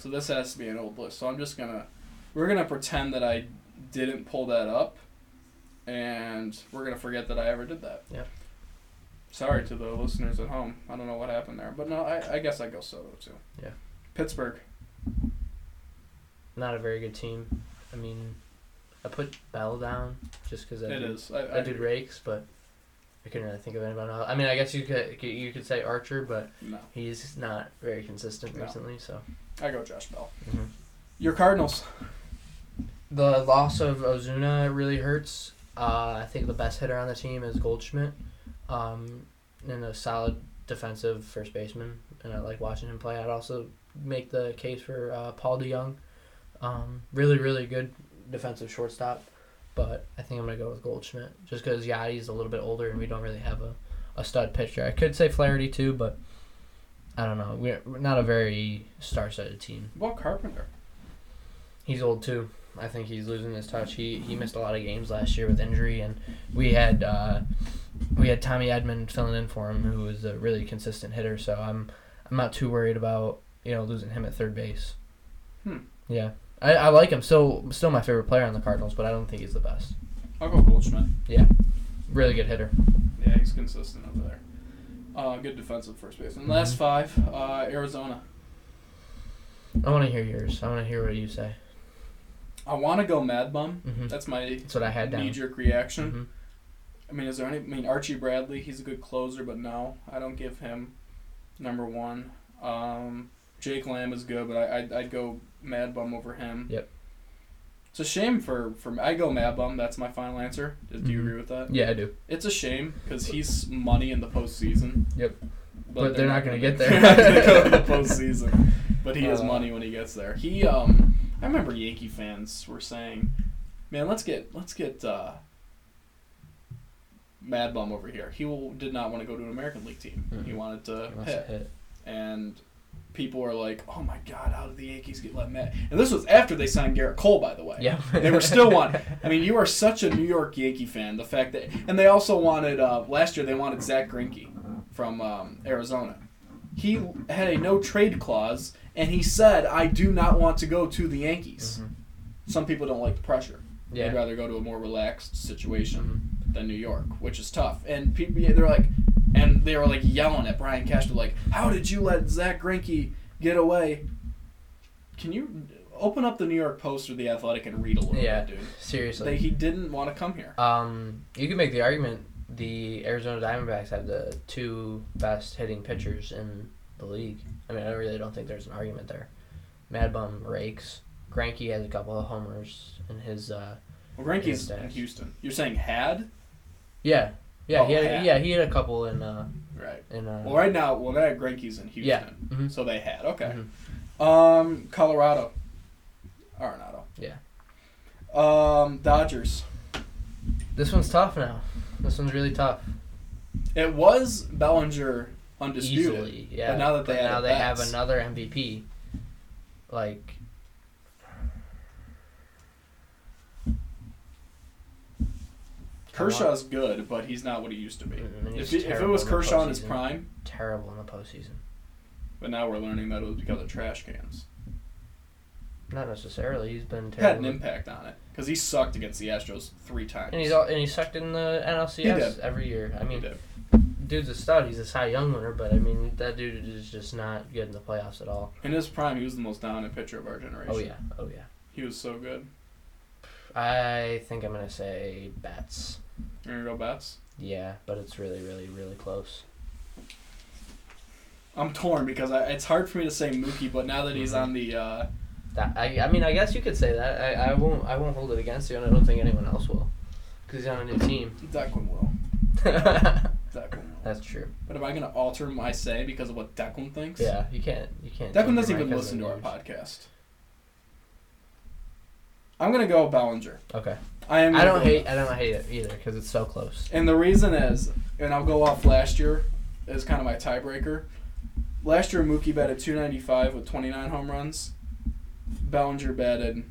So this has to be an old list. So I'm just gonna we're gonna pretend that I didn't pull that up, and we're gonna forget that I ever did that. Yeah. Sorry to the listeners at home. I don't know what happened there, but no, I, I guess I go Soto too. Yeah. Pittsburgh. Not a very good team. I mean, I put Bell down just because that, It dude- is. I, I dude agree. rakes, but I couldn't really think of anybody else. I mean, I guess you could you could say Archer, but No, he's not very consistent No. recently. So I go Josh Bell. Mhm. Your Cardinals. the loss of Ozuna really hurts. Uh, I think the best hitter on the team is Goldschmidt, um, and a solid defensive first baseman, and I like watching him play. I'd also make the case for uh, Paul DeJong, um, really really good defensive shortstop, but I think I'm gonna go with Goldschmidt just because Yachty's a little bit older and we don't really have a, a stud pitcher. I could say Flaherty too, but I don't know. We're, we're not a very star-studded team. What Carpenter? He's old too. I think he's losing his touch. He he missed a lot of games last year with injury, and we had uh, we had Tommy Edman filling in for him, who was a really consistent hitter. So I'm I'm not too worried about you know losing him at third base. Hmm. Yeah, I, I like him. Still still my favorite player on the Cardinals, but I don't think he's the best. I'll go Goldschmidt. Yeah, really good hitter. Yeah, he's consistent over there. Uh, good defensive first base. And last Mhm. five, uh, Arizona. I want to hear yours. I want to hear what you say. I want to go Mad Bum. hmm That's my That's what I had knee jerk reaction. Mhm. I mean, is there any? I mean, Archie Bradley, he's a good closer, but no, I don't give him number one. Um, Jake Lamb is good, but I, I'd, I'd go Mad Bum over him. Yep. It's a shame for for I go Mad Bum. That's my final answer. Do you Mhm. agree with that? Yeah, I do. It's a shame because he's money in the postseason. Yep. But they're not gonna get there. They're go to the postseason. But he has Uh, money when he gets there. He um, I remember Yankee fans were saying, "Man, let's get let's get uh, Mad Bum over here." He will, did not want to go to an American League team. He Mhm. wanted to He to hit, hit. and people were like, "Oh my God, how did the Yankees get let Mad?" And this was after they signed Gerrit Cole, by the way. Yeah. They were still one. I mean, you are such a New York Yankee fan. The fact that, and they also wanted uh, last year they wanted Zack Greinke from um, Arizona. He had a no trade clause, and he said, "I do not want to go to the Yankees." Mhm. Some people don't like the pressure. Yeah. They'd rather go to a more relaxed situation. than New York, which is tough. And people, they're like, and they were like yelling at Brian Cashman, like, "How did you let Zack Greinke get away?" Can you open up the New York Post or the Athletic and read a little Yeah. bit, dude? Seriously. They, he didn't want to come here. Um, you can make the argument the Arizona Diamondbacks have the two best hitting pitchers in the league. I mean, I really don't think there's an argument there. Mad Bum rakes. Greinke has a couple of homers in his. Uh, Well, Greinke's in Houston. You're saying had yeah, yeah, he Oh, had had. yeah he had a couple in uh right. in uh. Well, right now, well, now Greinke's in Houston, Yeah. Mhm. so they had okay. Mhm. Um, Colorado, Arenado. Yeah. Um, Dodgers. This one's tough now. This one's really tough. It was Bellinger undisputed. Easily, yeah. But now that they but now they have another MVP. Like Kershaw's good, but he's not what he used to be. If, he, if it was Kershaw in his prime, terrible in the postseason. but now we're learning that it was because of trash cans. Not necessarily. He's been Had an impact on it because he sucked against the Astros three times. And he's all, and he sucked in the He NLCS every year. I mean, dude's a stud. He's a Cy Young winner, but I mean that dude is just not good in the playoffs at all. In his prime, he was the most dominant pitcher of our generation. Oh yeah, oh yeah. He was so good. I think I'm gonna say Betts. You're gonna go Betts? Yeah, but it's really, really, really close. I'm torn because I, it's hard for me to say Mookie, but now that he's Mhm. on the uh, That I, I mean, I guess you could say that. I, I won't, I won't hold it against you, and I don't think anyone else will, because he's on a new team. Declan will. Declan will. That's true. But am I gonna alter my say because of what Declan thinks? Yeah, you can't, you can't. Declan doesn't even listen to our podcast. I'm gonna go Bellinger. Okay. I am. I don't hate, I don't hate it either, because it's so close. And the reason is, and I'll go off last year as kind of my tiebreaker. Last year, Mookie batted 295 with 29 home runs. Bellinger batted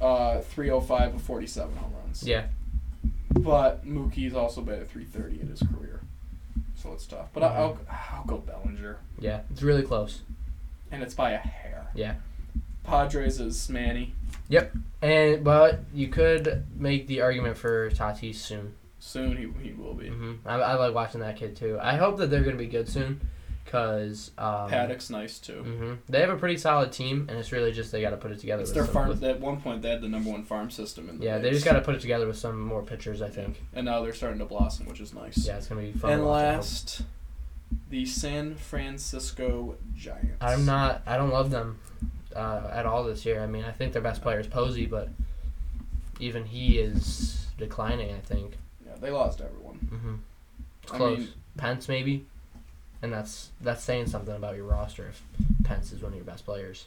uh, 305 with 47 home runs. Yeah. But Mookie's also batted 330 in his career. So it's tough. But I I'll, I'll go Bellinger. Yeah, it's really close. And it's by a hair. Yeah. Padres is Manny. And but you could make the argument for Tatis soon. Soon he, he will be. hmm I, I like watching that kid too. I hope that they're gonna be good soon, cause um, Paddock's nice too. hmm They have a pretty solid team, and it's really just they got to put it together. It's with their some- farm. with- At one point, they had the number one farm system in the yeah, they just got to put it together with some more pitchers. I think. And now they're starting to blossom, which is nice. Yeah, it's gonna be fun. and to watch, I hope. last, the San Francisco Giants. I'm not. I don't love them uh, at all this year. I mean, I think their best player is Posey, but even he is declining. I think. Yeah, they lost everyone. hmm It's I close. mean- Pence maybe, and that's that's saying something about your roster if Pence is one of your best players.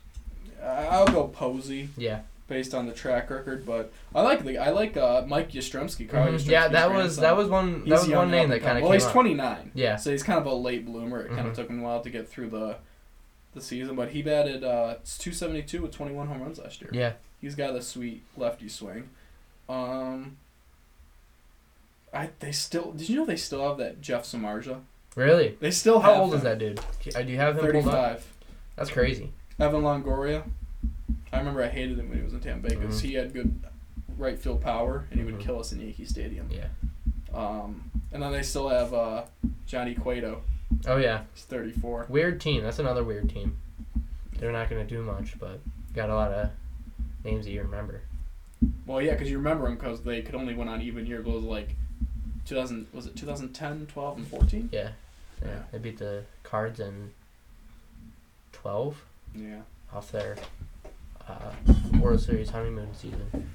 I- I'll go Posey Yeah. based on the track record, but I like the I like uh, Mike Yastrzemski. Carl Mhm. Yeah, that was that was one that was one name that kind of. Well, he's 29. Yeah. So he's kind of a late bloomer. It kind of took him a while to get through the the season, but he batted uh, 272 with 21 home runs last year. Yeah. He's got a sweet lefty swing. Um, I they still did you know they still have that Jeff Samardzija? Really? They still have How old is that dude? Uh, Do you have him 35. That's crazy. Evan Longoria. I remember I hated him when he was in Tampa Bay because Mhm. he had good right field power and he would Mhm. kill us in Yankee Stadium. Yeah. Um, and then they still have uh, Johnny Cueto. Oh yeah. He's 34. Weird team. That's another weird team. They're not gonna do much, but got a lot of names that you remember. Well, yeah, because you remember them because they could only win on even year goals like 2000 was it 2010, 12, and 14? Yeah. Yeah. Yeah. They beat the Cards in twelve Yeah. off their uh, World Series honeymoon season.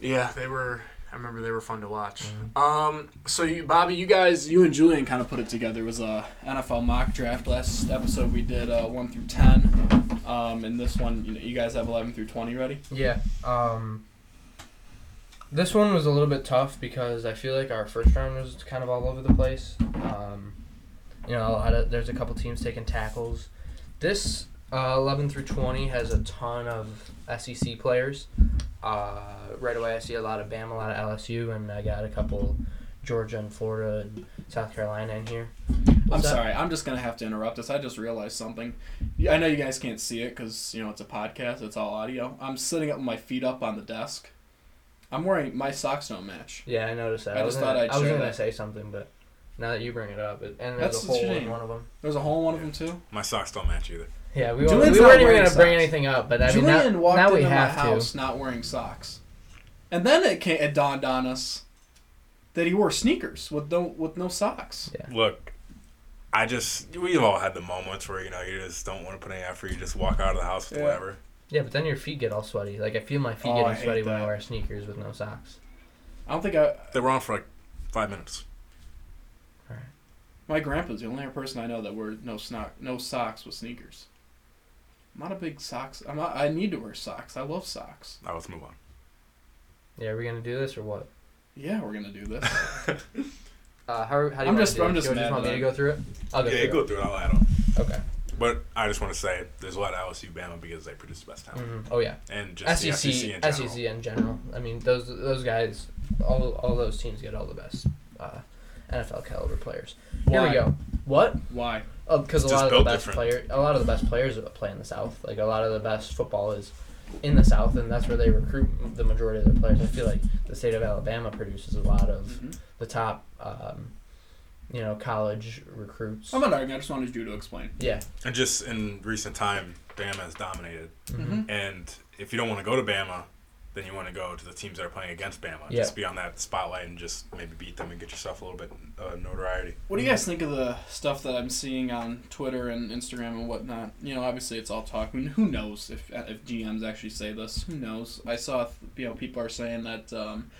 Yeah, they were. I remember they were fun to watch. Mhm. Um, so you, Bobby, you guys, you and Julian kind of put it together. It was a NFL mock draft. Last episode we did uh, one through ten. Um, and this one, you know, you guys have eleven through twenty ready. Yeah. Um. This one was a little bit tough because I feel like our first round was kind of all over the place. Um, you know, a lot of, there's a couple teams taking tackles. This uh, 11 through 20 has a ton of SEC players. Uh, right away, I see a lot of Bama, a lot of LSU, and I got a couple Georgia and Florida and South Carolina in here. I'm What's that? sorry, I'm just gonna have to interrupt this. I just realized something. I know you guys can't see it because you know it's a podcast. It's all audio. I'm sitting up with my feet up on the desk. I'm wearing my socks don't match. Yeah, I noticed that. I I, just was thought gonna, I'd I was gonna say something, but now that you bring it up, it, and there's That's a a hole in one of them. There's a hole in one of them too. My socks don't match either. Yeah, we, Julian's we weren't even gonna bring anything up, but I mean Julian now, walked now we into my have house to. not wearing socks, and then it came, it dawned on us that he wore sneakers with no with no socks. Look, I just we've all had the moments where you know you just don't want to put any effort. You just walk out of the house with Yeah. whatever. Yeah, but then your feet get all sweaty. Like I feel my feet Oh, I getting hate sweaty when I that. wear sneakers with no socks. I don't think I. They were on for like five minutes. My grandpa's the only person I know that wear no snock, no socks with sneakers. I'm not a big socks. I'm not. I need to wear socks. I love socks. Now let's move on. Yeah, are we gonna do this or what? Yeah, we're gonna do this. Uh, how, how do you I'm just- do? I'm just Do you mad want me to go through it? I'll go yeah, through go it. through it. I'll add on. Okay. But I just want to say there's a lot of LSU Bama because they produce the best talent hmm Oh yeah. and just SEC, the SEC in general. SEC in general. I mean, those those guys, all all those teams get all the best uh, NFL caliber players. Here we go. What? Why? Oh, because a lot of the best different. player, a lot of the best players play in the South. Like a lot of the best football is in the South, and that's where they recruit the majority of their players. I feel like the state of Alabama produces a lot of Mhm. the top, um, you know, college recruits. I'm not arguing. I just wanted you to explain. Yeah. And just in recent time, Bama has dominated. Mhm. And if you don't want to go to Bama, then you want to go to the teams that are playing against Bama. Yeah. Just be on that spotlight and just maybe beat them and get yourself a little bit uh, notoriety. What do you guys think of the stuff that I'm seeing on Twitter and Instagram and whatnot? You know, obviously it's all talk. I mean, who knows if if GMs actually say this? Who knows? I saw you know people are saying that um,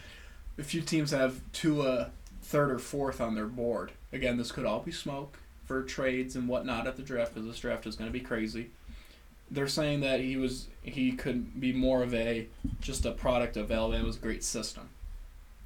a few teams have Tua third or fourth on their board. Again, this could all be smoke for trades and whatnot at the draft because this draft is going to be crazy. They're saying that he was he could be more of a just a product of Alabama's great system.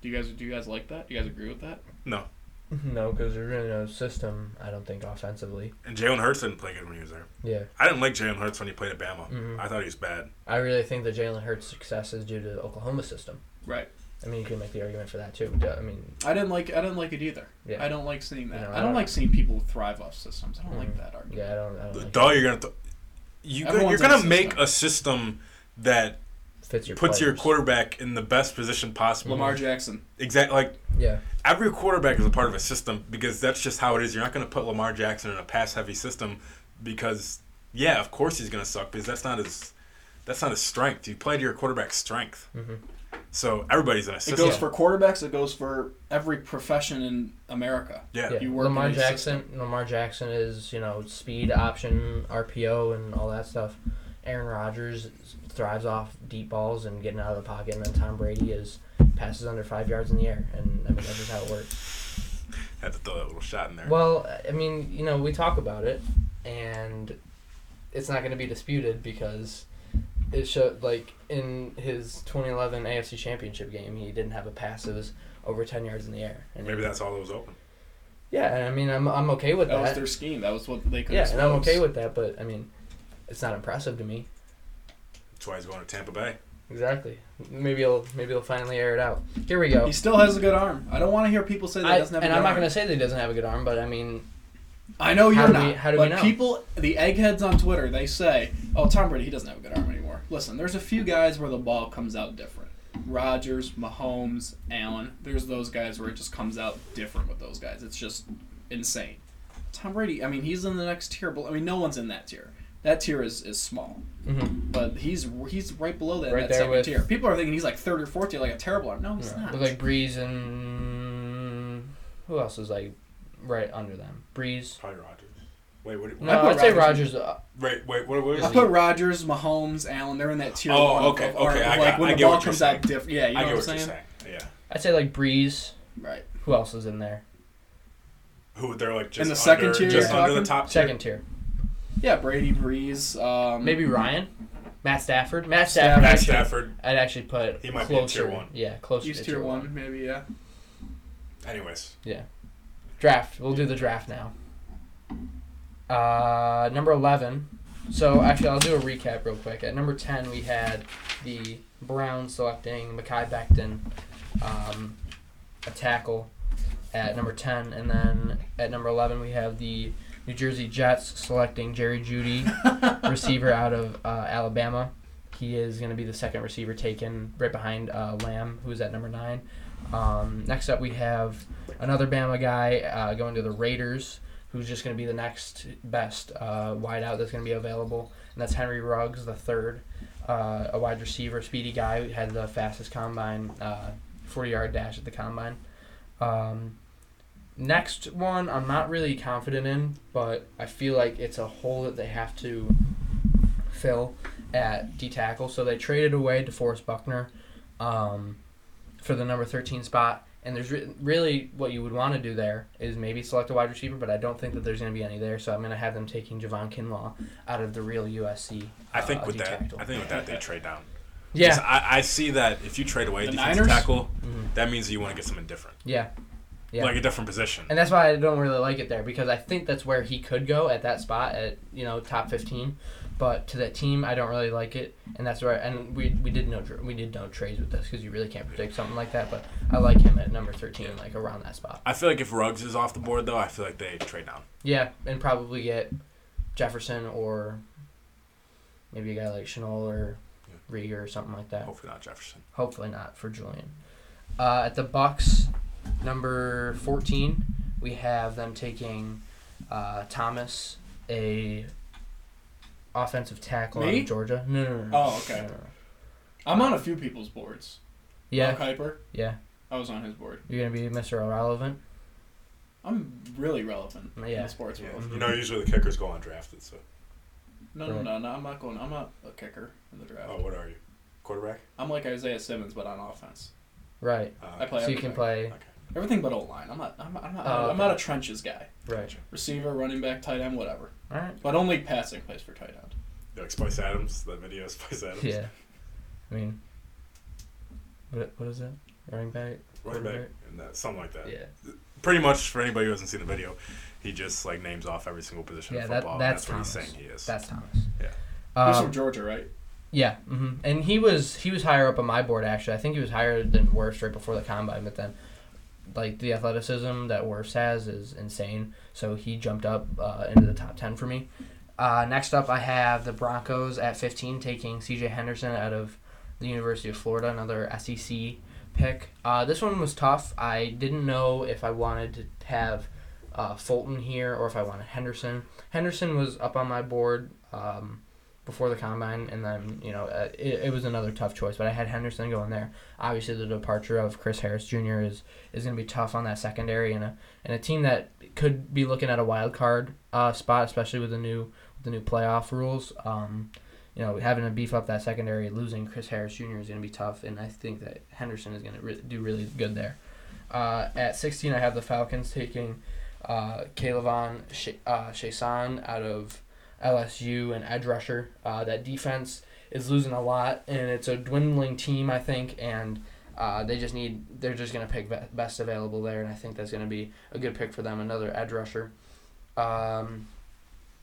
Do you guys do you guys like that? Do you guys agree with that? No. No, because there's really no system. I don't think offensively. And Jalen Hurts didn't play good when he was there. Yeah. I didn't like Jalen Hurts when he played at Bama. Mhm. I thought he was bad. I really think that Jalen Hurts' success is due to the Oklahoma system. Right. I mean, you can make the argument for that too. I mean, I didn't like I didn't like it either. Yeah. I don't like seeing that. You know, I I don't don't- like seeing people thrive off systems. I don't like Mhm. that argument. yeah, I don't. I don't like Duh, you're gonna th- you go- you're Everyone's in a gonna make a system that fits your puts your quarterback in the best position possible. Lamar Jackson. Exactly. Like Yeah. every quarterback is a part of a system because that's just how it is. You're not going to put Lamar Jackson in a pass heavy system because yeah, of course he's going to suck because that's not his that's not his strength. You play to your quarterback's strength. hmm So everybody's in a It goes for quarterbacks. It goes for every profession in America. yeah. Yeah. You work Lamar in a Jackson. Lamar Jackson is you know speed option RPO and all that stuff. Aaron Rodgers thrives off deep balls and getting out of the pocket, and then Tom Brady is passes under five yards in the air, and I mean that's just how it works. Had to throw that little shot in there. Well, I mean, you know, we talk about it, and it's not going to be disputed because it showed like in his 2011 AFC Championship game, he didn't have a pass that was over 10 yards in the air. And Maybe he- that's all that was open. Yeah, and I mean, I'm I'm okay with That that. was their scheme. That was what they could. yeah, and I'm okay with that, but I mean, it's not impressive to me. That's why he's going to Tampa Bay. Exactly. Maybe he'll maybe he'll finally air it out. Here we go. He still has a good arm. I don't want to hear people say that he I, doesn't have and a good arm. And I'm not going to say that he doesn't have a good arm, but I mean, I know you're do we- not. how do we but know? people, the eggheads on Twitter, they say, "Oh, Tom Brady, he doesn't have a good arm anymore." Listen, there's a few guys where the ball comes out different. Rodgers, Mahomes, Allen. There's those guys where it just comes out different with those guys. It's just insane. Tom Brady, I mean, he's in the next tier. But I mean, no one's in that tier. That tier is, is small, mhm. but he's he's right below that, Right that second with- tier. People are thinking he's like third or fourth tier, like a terrible arm. No, he's Yeah. not. With like Brees and who else is like right under them? Brees. Probably Rodgers. Wait, what? No, put I'd say Rodgers Rogers. Uh, Wait, wait, what? what I is put Rodgers, Mahomes, Allen. They're in that tier. Oh, one okay, of, or, okay, I like got- when I the get ball what you're comes out saying. different. Yeah, you know I get what what I'm you're saying. saying. Yeah. I'd say like Brees. Right. Who else is in there? Who they're like just In the second under, tier just you're under the talking? top tier. Second tier. Yeah, Brady, Brees. Um, Maybe Ryan. Matt Stafford. Matt Stafford. Stafford. Matt actually- Stafford. I'd actually put He might be in closer. tier one. Yeah, closer He's to tier one, maybe. Yeah. Anyways, Yeah. Draft. We'll do the draft now. Uh, number eleven. So actually, I'll do a recap real quick. At number ten, we had the Browns selecting Mekhi Becton, um, a tackle, at number ten, and then at number eleven we have the New Jersey Jets selecting Jerry Jeudy, receiver out of uh, Alabama. He is going to be the second receiver taken right behind uh, Lamb, who's at number nine. Um, next up, we have another Bama guy uh, going to the Raiders, who's just going to be the next best uh, wideout that's going to be available, and that's Henry Ruggs, the third, uh, a wide receiver, speedy guy who had the fastest combine, uh, 40 yard dash at the combine. Um, next one, I'm not really confident in, but I feel like it's a hole that they have to fill at D tackle. So they traded away DeForest Buckner um, for the number 13 spot. And there's re- really what you would want to do there is maybe select a wide receiver, but I don't think that there's going to be any there. So I'm going to have them taking Javon Kinlaw out of the real USC. I think uh, with that, D-tackle. I think with that they trade down. yeah, I, I see that if you trade away The defensive Niners? tackle, Mhm. that means you want to get something different, yeah, yeah. like a different position. And that's why I don't really like it there because I think that's where he could go at that spot at you know top fifteen, but to that team I don't really like it, and that's where and we we did no we did no trades with this because you really can't predict something like that. But I like him at number thirteen, like around that spot. I feel like if Ruggs is off the board though, I feel like they trade down. Yeah, and probably get Jefferson or maybe a guy like Chanel or Yeah. Reagor or something like that. Hopefully not Jefferson. Hopefully not for Julian. Uh, at the Bucks, number fourteen, we have them taking uh, Thomas, a offensive tackle out of Georgia. No, no, no. no. Oh, okay. No, no, no. I'm on a few people's boards. Yeah, Mark Kuiper, yeah. I was on his board. You're gonna be Mr. Irrelevant. I'm really relevant in Yeah. the sports Yeah. world. You know, usually the kickers go undrafted. So, No, no, Right. no, no. I'm not going. I'm not a kicker in the draft. oh, what are you? Quarterback? I'm like Isaiah Simmons, but on offense. Right. Uh, I play So you everything. can play. Okay. Everything but O line. I'm not. I'm not. I'm not, Oh, I'm not a trenches guy. Right. Receiver, running back, tight end, whatever. All right. But only passing plays for tight end. You like Spice Adams? That video of Spice Adams? Yeah. I mean, what what is it? Running back. Running back Quarterback? and that, something like that. Yeah. Pretty much for anybody who hasn't seen the video, he just like names off every single position Yeah, in that- football. and that's that's what he's Thomas. saying he is. That's Thomas. Yeah. He's Um, from Georgia, right? Yeah, hmm and he was he was higher up on my board actually. I think he was higher than Wirfs right before the combine, but then like the athleticism that Wirfs has is insane. So he jumped up uh, into the top ten for me. Uh, next up, I have the Broncos at 15 taking C.J. Henderson out of the University of Florida, another SEC pick. Uh, this one was tough. I didn't know if I wanted to have uh, Fulton here or if I wanted Henderson. Henderson was up on my board. Um, before the combine, and then you know uh, it, it was another tough choice. But I had Henderson going there. Obviously, the departure of Chris Harris Jr. is is going to be tough on that secondary, and a and a team that could be looking at a wild card uh, spot, especially with the new with the new playoff rules. Um, you know, having to beef up that secondary, losing Chris Harris Jr. is going to be tough, and I think that Henderson is going to re- do really good there. Uh, at 16, I have the Falcons taking uh, K'Lavon Sh- uh, out of LSU and edge rusher. Uh, that defense is losing a lot, and it's a dwindling team, I think, and uh, they just need they're just gonna pick best available there, and I think that's gonna be a good pick for them. Another edge rusher. Um,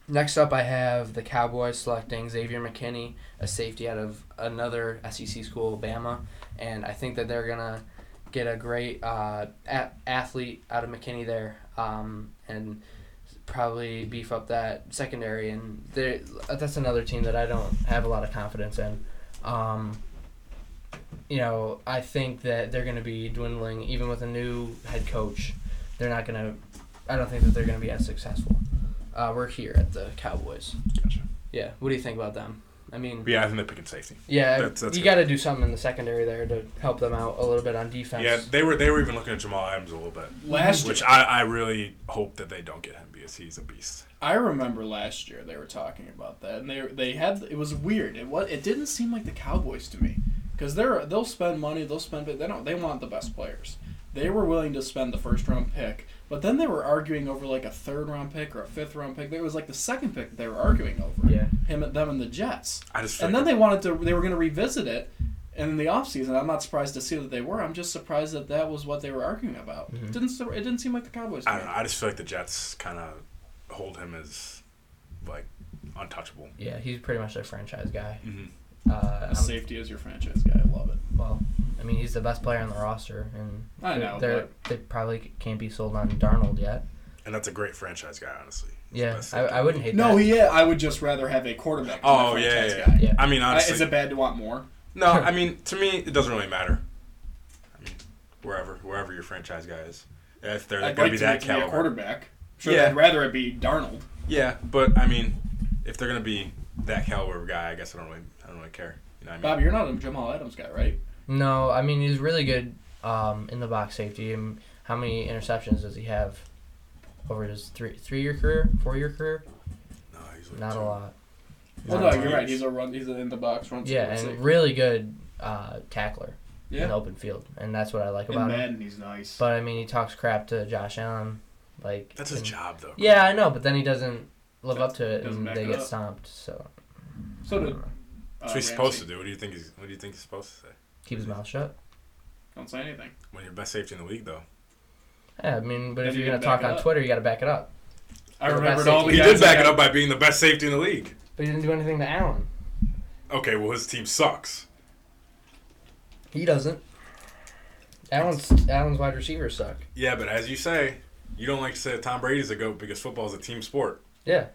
next up, I have the Cowboys selecting Xavier McKinney, a safety out of another SEC school, Bama, and I think that they're gonna get a great uh, a- athlete out of McKinney there, um, and probably beef up that secondary. And that's another team that I don't have a lot of confidence in. Um, you know, I think that they're going to be dwindling, even with a new head coach. They're not going to. I don't think that they're going to be as successful. Uh, we're here at the Cowboys. Gotcha. Yeah. What do you think about them? I mean, But yeah, I think they're picking safety. yeah, That's- that's you got to do something in the secondary there to help them out a little bit on defense. Yeah, they were they were even looking at Jamal Adams a little bit, Last which year, I, I really hope that they don't get him because he's a beast. I remember last year they were talking about that, and they they had it was weird. It was it didn't seem like the Cowboys to me because they're they'll spend money, they'll spend they don't they want the best players. They were willing to spend the first round pick, but then they were arguing over like a third round pick or a fifth round pick. It was like the second pick they were arguing over. Yeah. him and them and the Jets. I just And then they wanted to they were going to revisit it. And in the offseason, I'm not surprised to see that they were. I'm just surprised that that was what they were arguing about. Mhm. Didn't it didn't seem like the Cowboys. I don't know. I just feel like the Jets kind of hold him as like untouchable. Yeah, he's pretty much a franchise guy. Mm-hmm. Uh, safety is your franchise guy. I love it. well, I mean, he's the best player on the roster, and I they're- know, they're, they probably can't be sold on Darnold yet. And that's a great franchise guy, honestly. Yeah, best I, I wouldn't hate No, that. yeah, I would just rather have a quarterback. Oh a yeah, yeah. guy. Yeah. I mean, honestly, is it bad to want more? no. I mean, to me, it doesn't really matter. I mean, wherever wherever your franchise guy is, if they're I'd going like to be that to be a caliber. quarterback. Sure, Yeah. I'd rather it be Darnold. Yeah, but I mean, if they're going to be that caliber guy, I guess I don't really, I don't really care. You know what I mean? Bob, you're not a Jamal Adams guy, right? No, I mean he's really good um, in the box safety. And how many interceptions does he have over his three three year career, four year career? No, he's like Not two. a lot. Well, no, you're right. He's a run. He's a in the box run. Yeah, support and safety. really good uh, tackler in the open field, and that's what I like In about him. Madden, he's nice. But I mean, he talks crap to Josh Allen, like That's his job, though. Yeah, I know, but then he doesn't live up to it, and they it get up. stomped. So so did. Uh, That's what he's supposed to do. What do you think he's? What do you think he's supposed to say? Keep his mouth shut. Don't say anything. When you're best safety in the league, though. Yeah, I mean, but Then if you you're gonna talk on up. Twitter, you got to back it up. I You're remembered all the He guys did back it up by being the best safety in the league. But he didn't do anything to Allen. Okay, well his team sucks. He doesn't. Allen's Allen's wide receivers suck. Yeah, but as you say, you don't like to say that Tom Brady's a goat because football is a team sport. Yeah,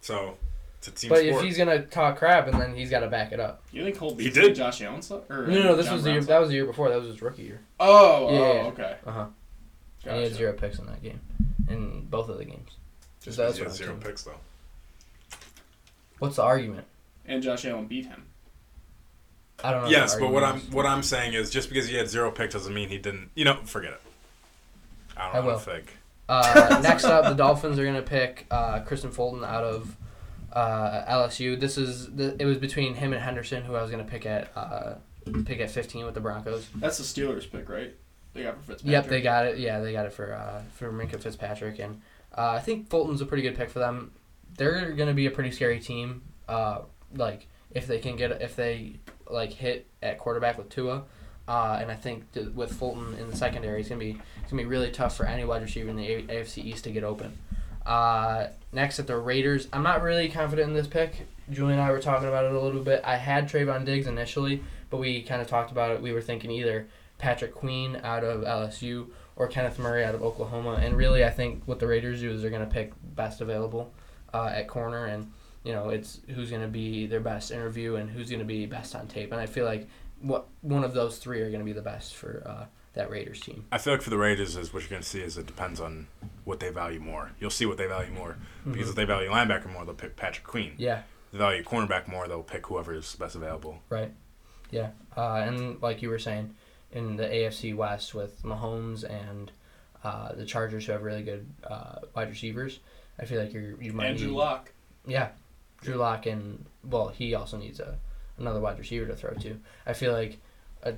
So it's a team but sport. if he's gonna talk crap, and then he's got to back it up. You think Cole He did. and Josh Allen suck? Or, No, no, this John was the year, suck? that was the year before. That was his rookie year. Oh, Yeah, oh, yeah. okay. Uh huh. And he had zero picks in that game, in both of the games. Just That's he what zero saying. picks though. What's the argument? And Josh Allen beat him. I don't know. Yes, but what I'm is. what I'm saying is just because he had zero picks doesn't mean he didn't. You know, forget it. I don't I know will. think. Uh, next up, the Dolphins are going to pick uh, Kristian Fulton out of uh, LSU. This is the, it was between him and Henderson, who I was going to pick at uh, pick at 15 with the Broncos. That's the Steelers pick, right? They got for Fitzpatrick. Yep, they got it. Yeah, they got it for uh, for Minkah Fitzpatrick, and uh, I think Fulton's a pretty good pick for them. They're going to be a pretty scary team. Uh, like if they can get if they like hit at quarterback with Tua. Uh, and I think th- with Fulton in the secondary, it's gonna be it's gonna be really tough for any wide receiver in the A- AFC East to get open. Uh, next at the Raiders, I'm not really confident in this pick. Julie and I were talking about it a little bit. I had Trevon Diggs initially, but we kind of talked about it. We were thinking either Patrick Queen out of LSU or Kenneth Murray out of Oklahoma. And really, I think what the Raiders do is they're gonna pick best available uh, at corner, and you know it's who's gonna be their best interview and who's gonna be best on tape. And I feel like what one of those three are going to be the best for uh, that Raiders team. I feel like for the Raiders, is what you're going to see is it depends on what they value more. You'll see what they value more because if they value linebacker more, they'll pick Patrick Queen. Yeah, If they value cornerback more, they'll pick whoever is best available. right. Yeah, uh, and like you were saying, in the AFC West with Mahomes and uh, the Chargers, who have really good uh, wide receivers, I feel like you're you might Andrew need, Lock. Yeah, Drew Lock and well, he also needs a another wide receiver to throw to. I feel like a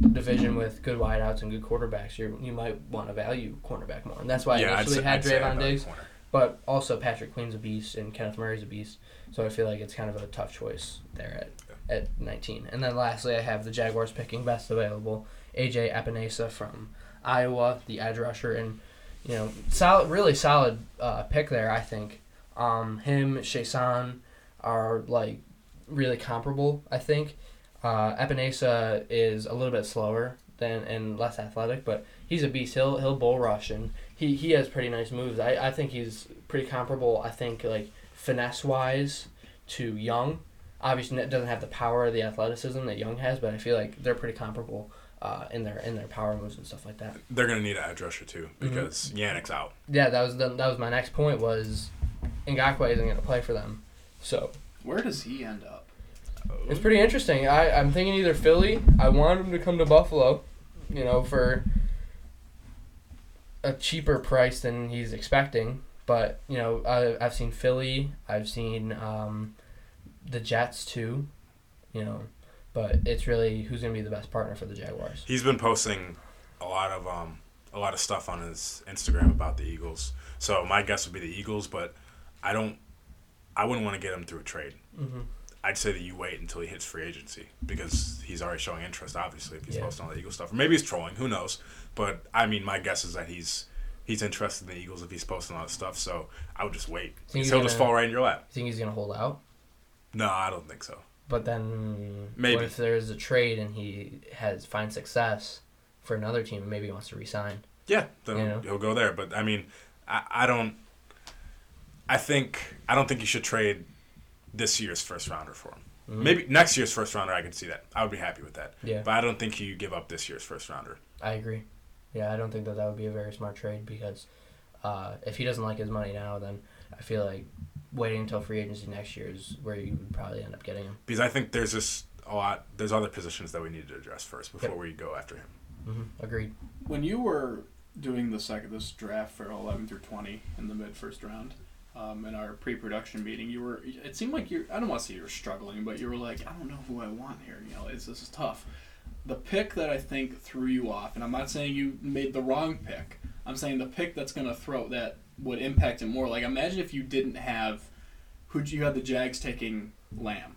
division with good wideouts and good quarterbacks, you you might want to value cornerback more, and that's why I yeah, I'd initially had I'd Trevon Diggs. But also Patrick Queen's a beast and Kenneth Murray's a beast, so I feel like it's kind of a tough choice there at, at 19. And then lastly, I have the Jaguars picking best available, AJ Epenesa from Iowa, the edge rusher, and you know, solid, really solid uh, pick there. I think um, him, Chaisson are like really comparable. I think uh, Epenesa is a little bit slower than and less athletic, but he's a beast. He'll he'll bull rush and he, he has pretty nice moves. I, I think he's pretty comparable. I think like finesse wise to Young. Obviously, it doesn't have the power or the athleticism that Young has, but I feel like they're pretty comparable uh, in their in their power moves and stuff like that. They're going to need an edge rusher too Mm-hmm. because Yannick's out. Yeah, that was the, that was my next point. Was Ngakoue isn't going to play for them, so Where does he end up? It's pretty interesting. I I'm thinking either Philly. I want him to come to Buffalo, you know, for a cheaper price than he's expecting. But you know, I, I've seen Philly. I've seen um, the Jets too. You know, but it's really who's going to be the best partner for the Jaguars. He's been posting a lot of um a lot of stuff on his Instagram about the Eagles. So my guess would be the Eagles, but I don't. I wouldn't want to get him through a trade. Mm-hmm. I'd say that you wait until he hits free agency because he's already showing interest. Obviously, if he's Yeah. posting all the Eagles stuff, or maybe he's trolling. Who knows? But I mean, my guess is that he's he's interested in the Eagles if he's posting all that stuff. So I would just wait. Think he'll just gonna- fall right in your lap. You think he's going to hold out? No, I don't think so. But then, Maybe. if there's a trade and he has find success for another team and maybe he wants to resign? Yeah, then You know? he'll go there. But I mean, I, I don't. I think I don't think you should trade this year's first rounder for him. Mm-hmm. Maybe next year's first rounder, I could see that. I would be happy with that. Yeah. But I don't think you give up this year's first rounder. I agree. Yeah, I don't think that that would be a very smart trade because uh, if he doesn't like his money now, then I feel like waiting until free agency next year is where you would probably end up getting him. Because I think there's just a lot. There's other positions that we need to address first before Yep. we go after him. hmm Agreed. when you were doing the second this draft for 11 through 20 in the mid first round um, in our pre-production meeting you were it seemed like you i don't want to say you were struggling but you were like i don't know who i want here you know it's, this is tough. The pick that i think threw you off and i'm not saying you made the wrong pick i'm saying the pick that's going to throw that would impact it more like imagine if you didn't have who you had the jags taking lamb.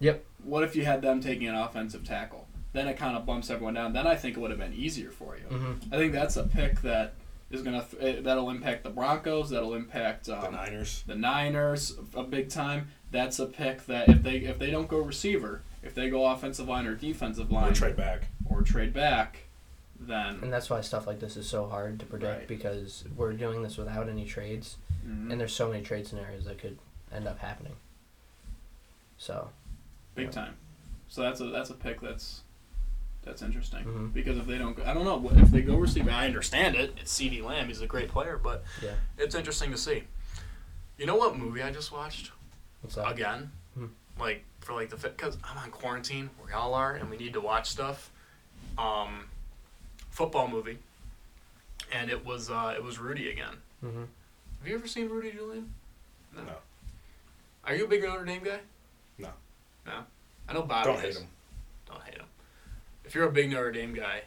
Yep. what if you had them taking an offensive tackle? Then it kind of bumps everyone down then i think it would have been easier for you. Hmm I think that's a pick that is gonna th- that'll impact the Broncos. That'll impact The um, Niners. the Niners a big time. That's a pick that if they if they don't go receiver, if they go offensive line or defensive line Or trade back. or trade back, then And that's why stuff like this is so hard to predict Right. because we're doing this without any trades, Mhm. and there's so many trade scenarios that could end up happening. So, big Yeah. time. So that's a that's a pick that's that's interesting Mhm. because if they don't go, I don't know if they go receiver. I understand it. It's CeeDee Lamb. He's a great player, but yeah. It's interesting to see. You know what movie I just watched What's up? again? Hmm. Like for like the because I'm on quarantine, we all are, and we need to watch stuff. Um, football movie, and it was uh, it was Rudy again. hmm Have you ever seen Rudy Julian? No. Are you a big Notre Dame guy? No. No. I know Bobby Don't hate him. Don't hate him. If you're a big Notre Dame guy,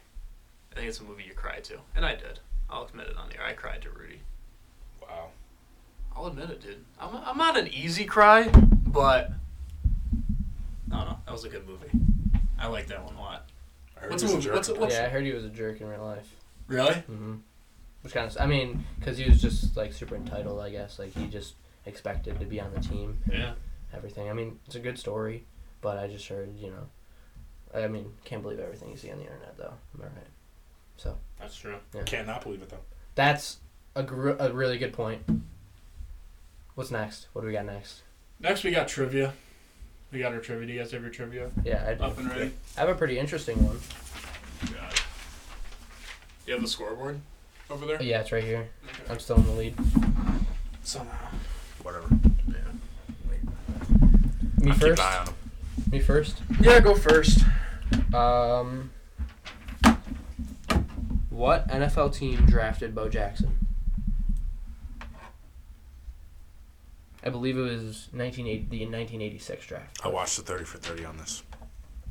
I think it's a movie you cry to, and I did. I'll admit it on the air. I cried to Rudy. Wow. I'll admit it, dude. I'm, I'm not an easy cry, but I don't know. That was a good movie. I like that one a lot. I heard What's he the was movie? jerk. What's it- what's- Yeah, I heard he was a jerk in real life. Really? hmm Which kind of, I mean, because he was just like super entitled, I guess. Like he just expected to be on the team. and Yeah. Everything. I mean, it's a good story, but I just heard, you know, I mean, can't believe everything you see on the internet, though. Am I right? So That's true. Can't not believe it though. that's a gr- a really good point. What's next? What do we got next? Next, we got trivia. We got our trivia. Do you guys have your trivia Yeah, I, do. up and ready? I have a pretty interesting one. Got it. You have the scoreboard over there? Yeah, it's right here. Okay. I'm still in the lead. Somehow. Whatever. Yeah. Me I'll keep first. an eye on him. Me first. Yeah, go first. Um, what NFL team drafted Bo Jackson? I believe it was 1980, the 1986 draft. I watched the 30 for 30 on this.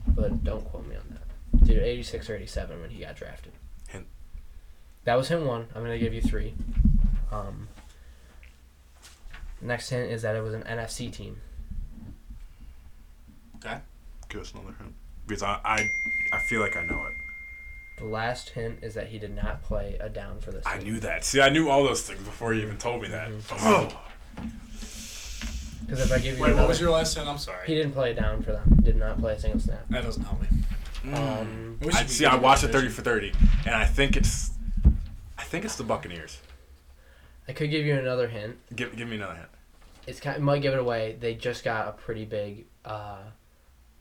But don't quote me on that. Dude, 86 or 87 when he got drafted. Hint. That was hint one. I'm going to give you three. Um, next hint is that it was an NFC team. Give us another hint. Because I, I, I feel like I know it. The last hint is that he did not play a down for this I knew that. See, I knew all those things before you even told me that. Oh. Because if I give you Wait, what was your last hint? I'm sorry. He didn't play a down for them. Did not play a single snap. That doesn't help me. Um, I, see, I watched the division. 30 for 30, and I think it's, I think it's the Buccaneers. I could give you another hint. Give, give me another hint. It's kind it might give it away. They just got a pretty big uh,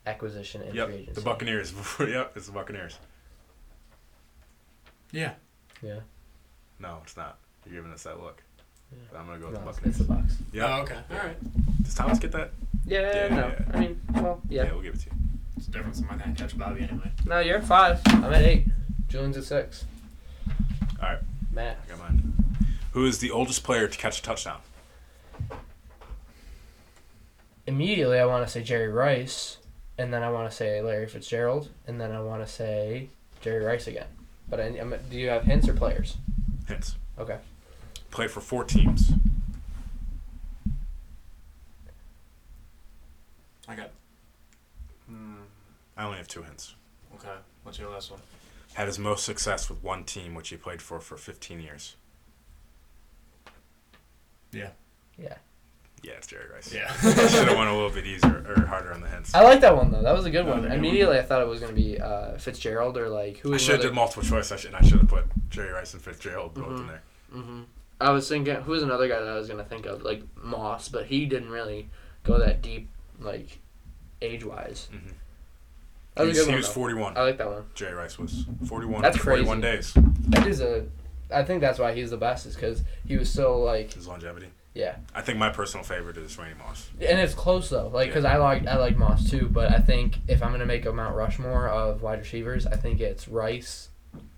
acquisition in free Yep, agency. the Buccaneers. yep, it's the Buccaneers. Yeah. Yeah. No, it's not. You're giving us that look. Yeah. But I'm gonna go with No, the it's, Buccaneers. it's the Bucks. Yeah. Oh, okay. All right. Does Thomas get that? Yeah, Yeah, no. yeah. I mean, well, yeah. Yeah we'll give it to you. It's a difference. I'm not gonna catch Bobby anyway. No, you're at five. I'm at eight. Julian's at six. All right, Matt. I got mine. Who is the oldest player to catch a touchdown? Immediately, I want to say Jerry Rice, and then I want to say Larry Fitzgerald, and then I want to say Jerry Rice again. But I, I'm, do you have hints or players? Hints. Okay. Played for four teams. I got. Hmm, I only have two hints. Okay. What's your last one? Had his most success with one team, which he played for for 15 years. Yeah. Yeah. Yeah, it's Jerry Rice. Yeah. I should have went a little bit easier or harder on the hints. I like that one though. That was a good That one. was a Immediately, I thought it was gonna be uh, Fitzgerald or like who I was should have did multiple choice. I should, and I should have put Jerry Rice and Fitzgerald both in Mhm. there. Mhm. I was thinking who was another guy that I was gonna think of like Moss, but he didn't really go that deep like age wise. Mhm. That he was was, he was though. 41. I like that one. Jerry Rice was 41. That's 41 crazy. days. That is a. I think that's why he's the best is because he was so like His longevity. Yeah, I think my personal favorite is Randy Moss. and it's close though. Like because I like I like Moss too, but I think if I'm gonna make a Mount Rushmore of wide receivers, I think it's Rice,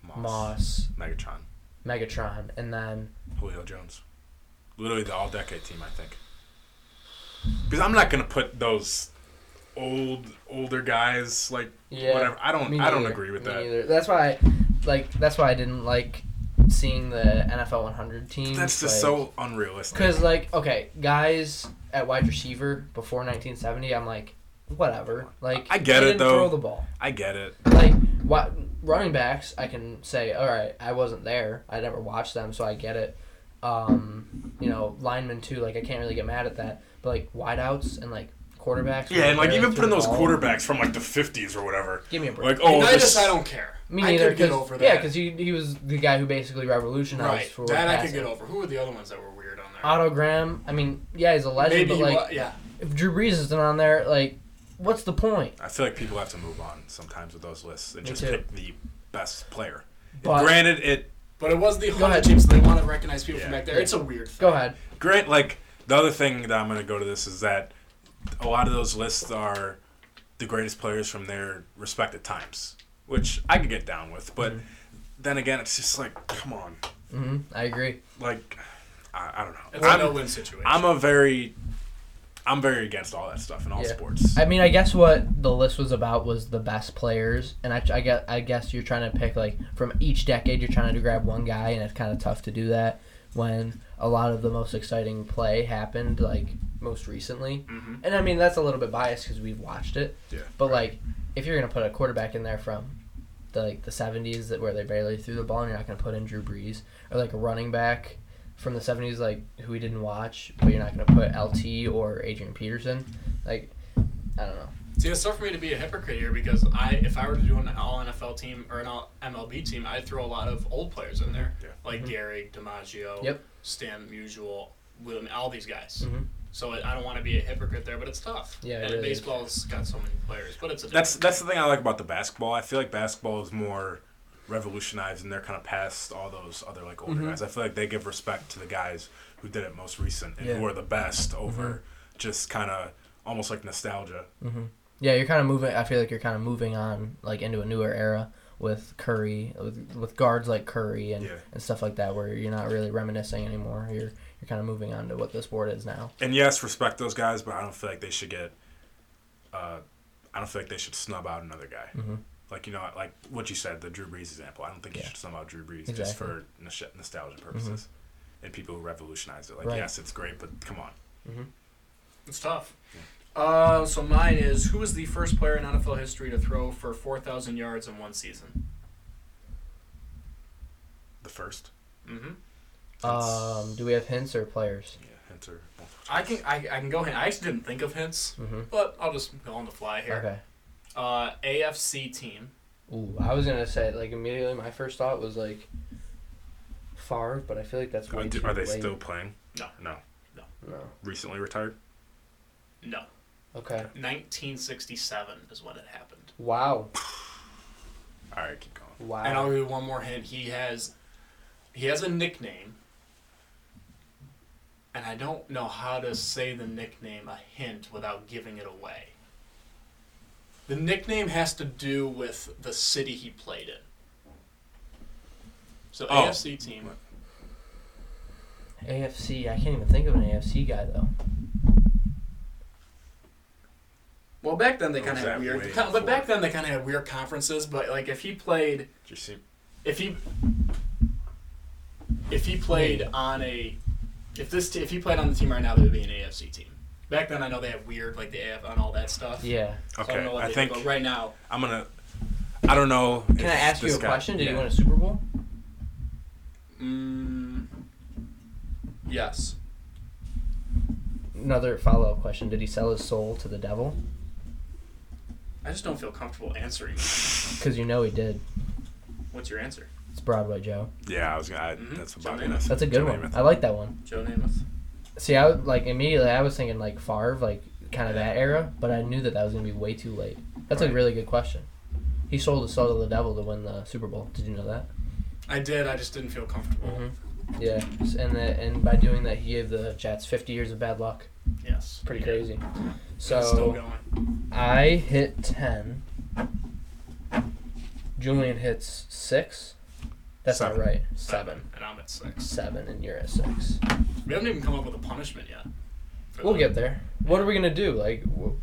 Moss. Moss, Megatron. Megatron, and then Julio Jones. Literally the all decade team, I think. Because I'm not gonna put those old older guys like Yeah, whatever. I don't I don't agree with Me that. neither. That's why, I, like that's why I didn't like seeing the NFL 100 teams. That's just so unrealistic. Because like okay, guys at wide receiver before 1970, I'm like whatever. Like I get they it, didn't though. Throw the ball. I get it. Like what running backs, I can say all right. I wasn't there. I never watched them, so I get it. Um, you know, linemen too. Like I can't really get mad at that. But like wideouts and like quarterbacks. Yeah, and like even putting those ball. quarterbacks from like the 50s or whatever. Give me a break. Like oh, Unitas, this, I don't care. Me I neither. could get 'cause- over that. Yeah, because he, he was the guy who basically revolutionized right, for that I could get over. Who were the other ones that were weird on there? Otto Graham. I mean, yeah, he's a legend, Maybe but he like wa- yeah. if Drew Brees isn't on there, like, what's the point? I feel like people have to move on sometimes with those lists and Me just too. pick the best player. But Granted, it But it was the Go 100 ahead. teams, so they want to recognize people from back there. It's a weird thing. go ahead. Grant, like the other thing that I'm going to go to this is that a lot of those lists are the greatest players from their respective times, which I could get down with. But Mm-hmm. then again, it's just like, come on, hmm I agree. like I, I don't know. It's a I'm, no-win situation. I'm a very, I'm very against all that stuff in all Yeah. sports. I mean, I guess what the list was about was the best players, and I, I guess I guess you're trying to pick like from each decade. You're trying to grab one guy, and it's kind of tough to do that when a lot of the most exciting play happened like most recently. Mhm. And I mean that's a little bit biased because we've watched it. Yeah. But like, if you're gonna put a quarterback in there from the like the '70s that where they barely threw the ball, and you're not gonna put in Drew Brees, or like a running back from the '70s like who we didn't watch, but you're not gonna put LT or Adrian Peterson, like I don't know. See, it's tough for me to be a hypocrite here because I, if I were to do an all NFL team or an all MLB team, I'd throw a lot of old players in there, Yeah. like Mhm. Gary DiMaggio, Yep. Stan Musial, William, all these guys. Mhm. So I I don't want to be a hypocrite there, but it's tough. Yeah, it and really is. baseball's got so many players, but it's a That's that's the thing I like about the basketball. I feel like basketball is more revolutionized and they're kind of past all those other like older Mhm. guys. I feel like they give respect to the guys who did it most recent and Yeah. who are the best over just kind of almost like nostalgia. hmm Yeah, you're kind of moving. I feel like you're kind of moving on like into a newer era with Curry, with, with guards like Curry and, Yeah. and stuff like that, where you're not really reminiscing anymore. You're you're kind of moving on to what the sport is now. And yes, respect those guys, but I don't feel like they should get. Uh, I don't feel like they should snub out another guy. Mhm. Like you know, like what you said, the Drew Brees example. I don't think you should snub out Drew Brees just for nos- nostalgia purposes, and people who revolutionized it. Like Right. yes, it's great, but come on. It's tough. Uh, so mine is who was the first player in NFL history to throw for 4,000 yards in one season? The first. Mm-hmm. Um, do we have hints or players? Yeah, Hunter. I can I, I can go ahead. I actually didn't think of hints, Mm-hmm. but I'll just go on the fly here. Okay. Uh, AFC team. Ooh, I was gonna say like immediately. My first thought was like Favre, but I feel like that's way Are, too are they late. still playing? No. No. No. No. Recently retired. No. Okay. 1967 is when it happened. Wow. All right, keep going. Wow. And I'll give you one more hint. He has he has a nickname. And I don't know how to say the nickname a hint without giving it away. The nickname has to do with the city he played in. So Oh. AFC team. AFC. I can't even think of an AFC guy though. Well, back then they kind of had weird. way But back then they kind of had weird conferences. But like if he played, Did you see? if he, if he played on a, if this t- if he played on the team right now, there would be an AFC team. Back then I know they have weird like the AF and all that stuff. Yeah. So I Okay, don't know what I they- think but right now, I'm gonna. I don't know. Can I ask you a question? Did you win a Super Bowl? mm, yes. Another follow up question: Did he sell his soul to the devil? I just don't feel comfortable answering. Because you know he did. What's your answer? It's Broadway Joe. Yeah, I was gonna. I, Mhm. That's Joe about Namath. it. That's a good Joe one. Namath. I like that one. Joe Namath. See, I would, like immediately I was thinking like Favre, like kind of that era, but I knew that that was gonna be way too late. That's a really good question. He sold his soul to the devil to win the Super Bowl. Did you know that? I did. I just didn't feel comfortable. Mm-hmm. Yeah, and the, and by doing that, he gave the Jets 50 years of bad luck. Yes. Pretty He did. crazy. It's still So going. I hit 10. Julian hits six. That's Seven. not right. Seven. And I'm at six. Seven, and you're at six. We haven't even come up with a punishment yet. We'll the- get there. What are we gonna do? Like, w-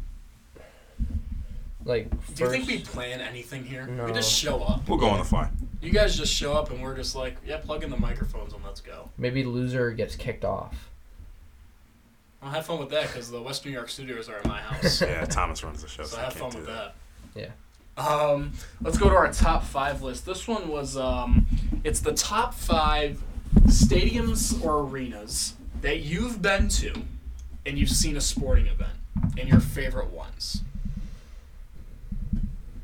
like first. Do you think we plan anything here? No. We just show up. We'll go on the fly. You guys just show up and we're just like, yeah, plug in the microphones and let's go. Maybe loser gets kicked off. I'll have fun with that because the West New York studios are at my house. Yeah, Thomas runs the show, so so I have can't fun do with that. that. Yeah. Um, let's go to our top five list. This one was um, it's the top five stadiums or arenas that you've been to and you've seen a sporting event and your favorite ones.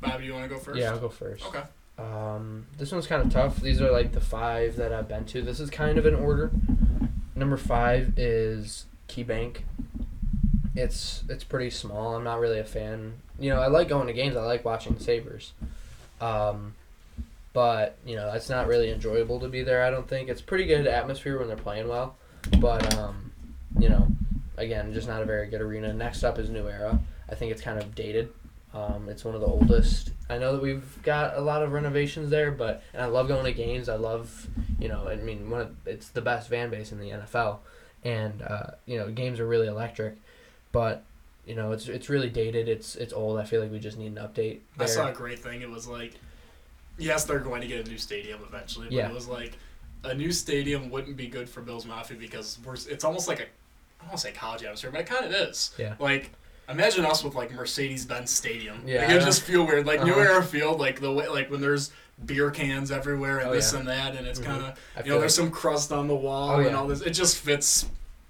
Bob, do you want to go first? Yeah, I'll go first. Okay. Um, this one's kind of tough. These are like the five that I've been to. This is kind of in order. Number five is KeyBank. It's it's pretty small. I'm not really a fan. You know, I like going to games. I like watching the Sabres. Um, but you know, it's not really enjoyable to be there. I don't think it's pretty good atmosphere when they're playing well. But um, you know, again, just not a very good arena. Next up is New Era. I think it's kind of dated. Um, it's one of the oldest. I know that we've got a lot of renovations there, but and I love going to games. I love, you know, I mean, one of, it's the best fan base in the NFL, and uh, you know, games are really electric, but you know, it's it's really dated. It's it's old. I feel like we just need an update. I there. saw a great thing. It was like, yes, they're going to get a new stadium eventually, but Yeah. it was like a new stadium wouldn't be good for Bills Mafia because we're it's almost like a I don't want to say college atmosphere, but it kind of is. Yeah. Like imagine us with like Mercedes Benz Stadium. Yeah, Like, it just feel weird. Like New Uh-huh. Era Field, like the way like when there's beer cans everywhere and Oh, this yeah. and that, and it's Mhm. kind of you know there's like some crust on the wall Oh, and yeah. all this. It just fits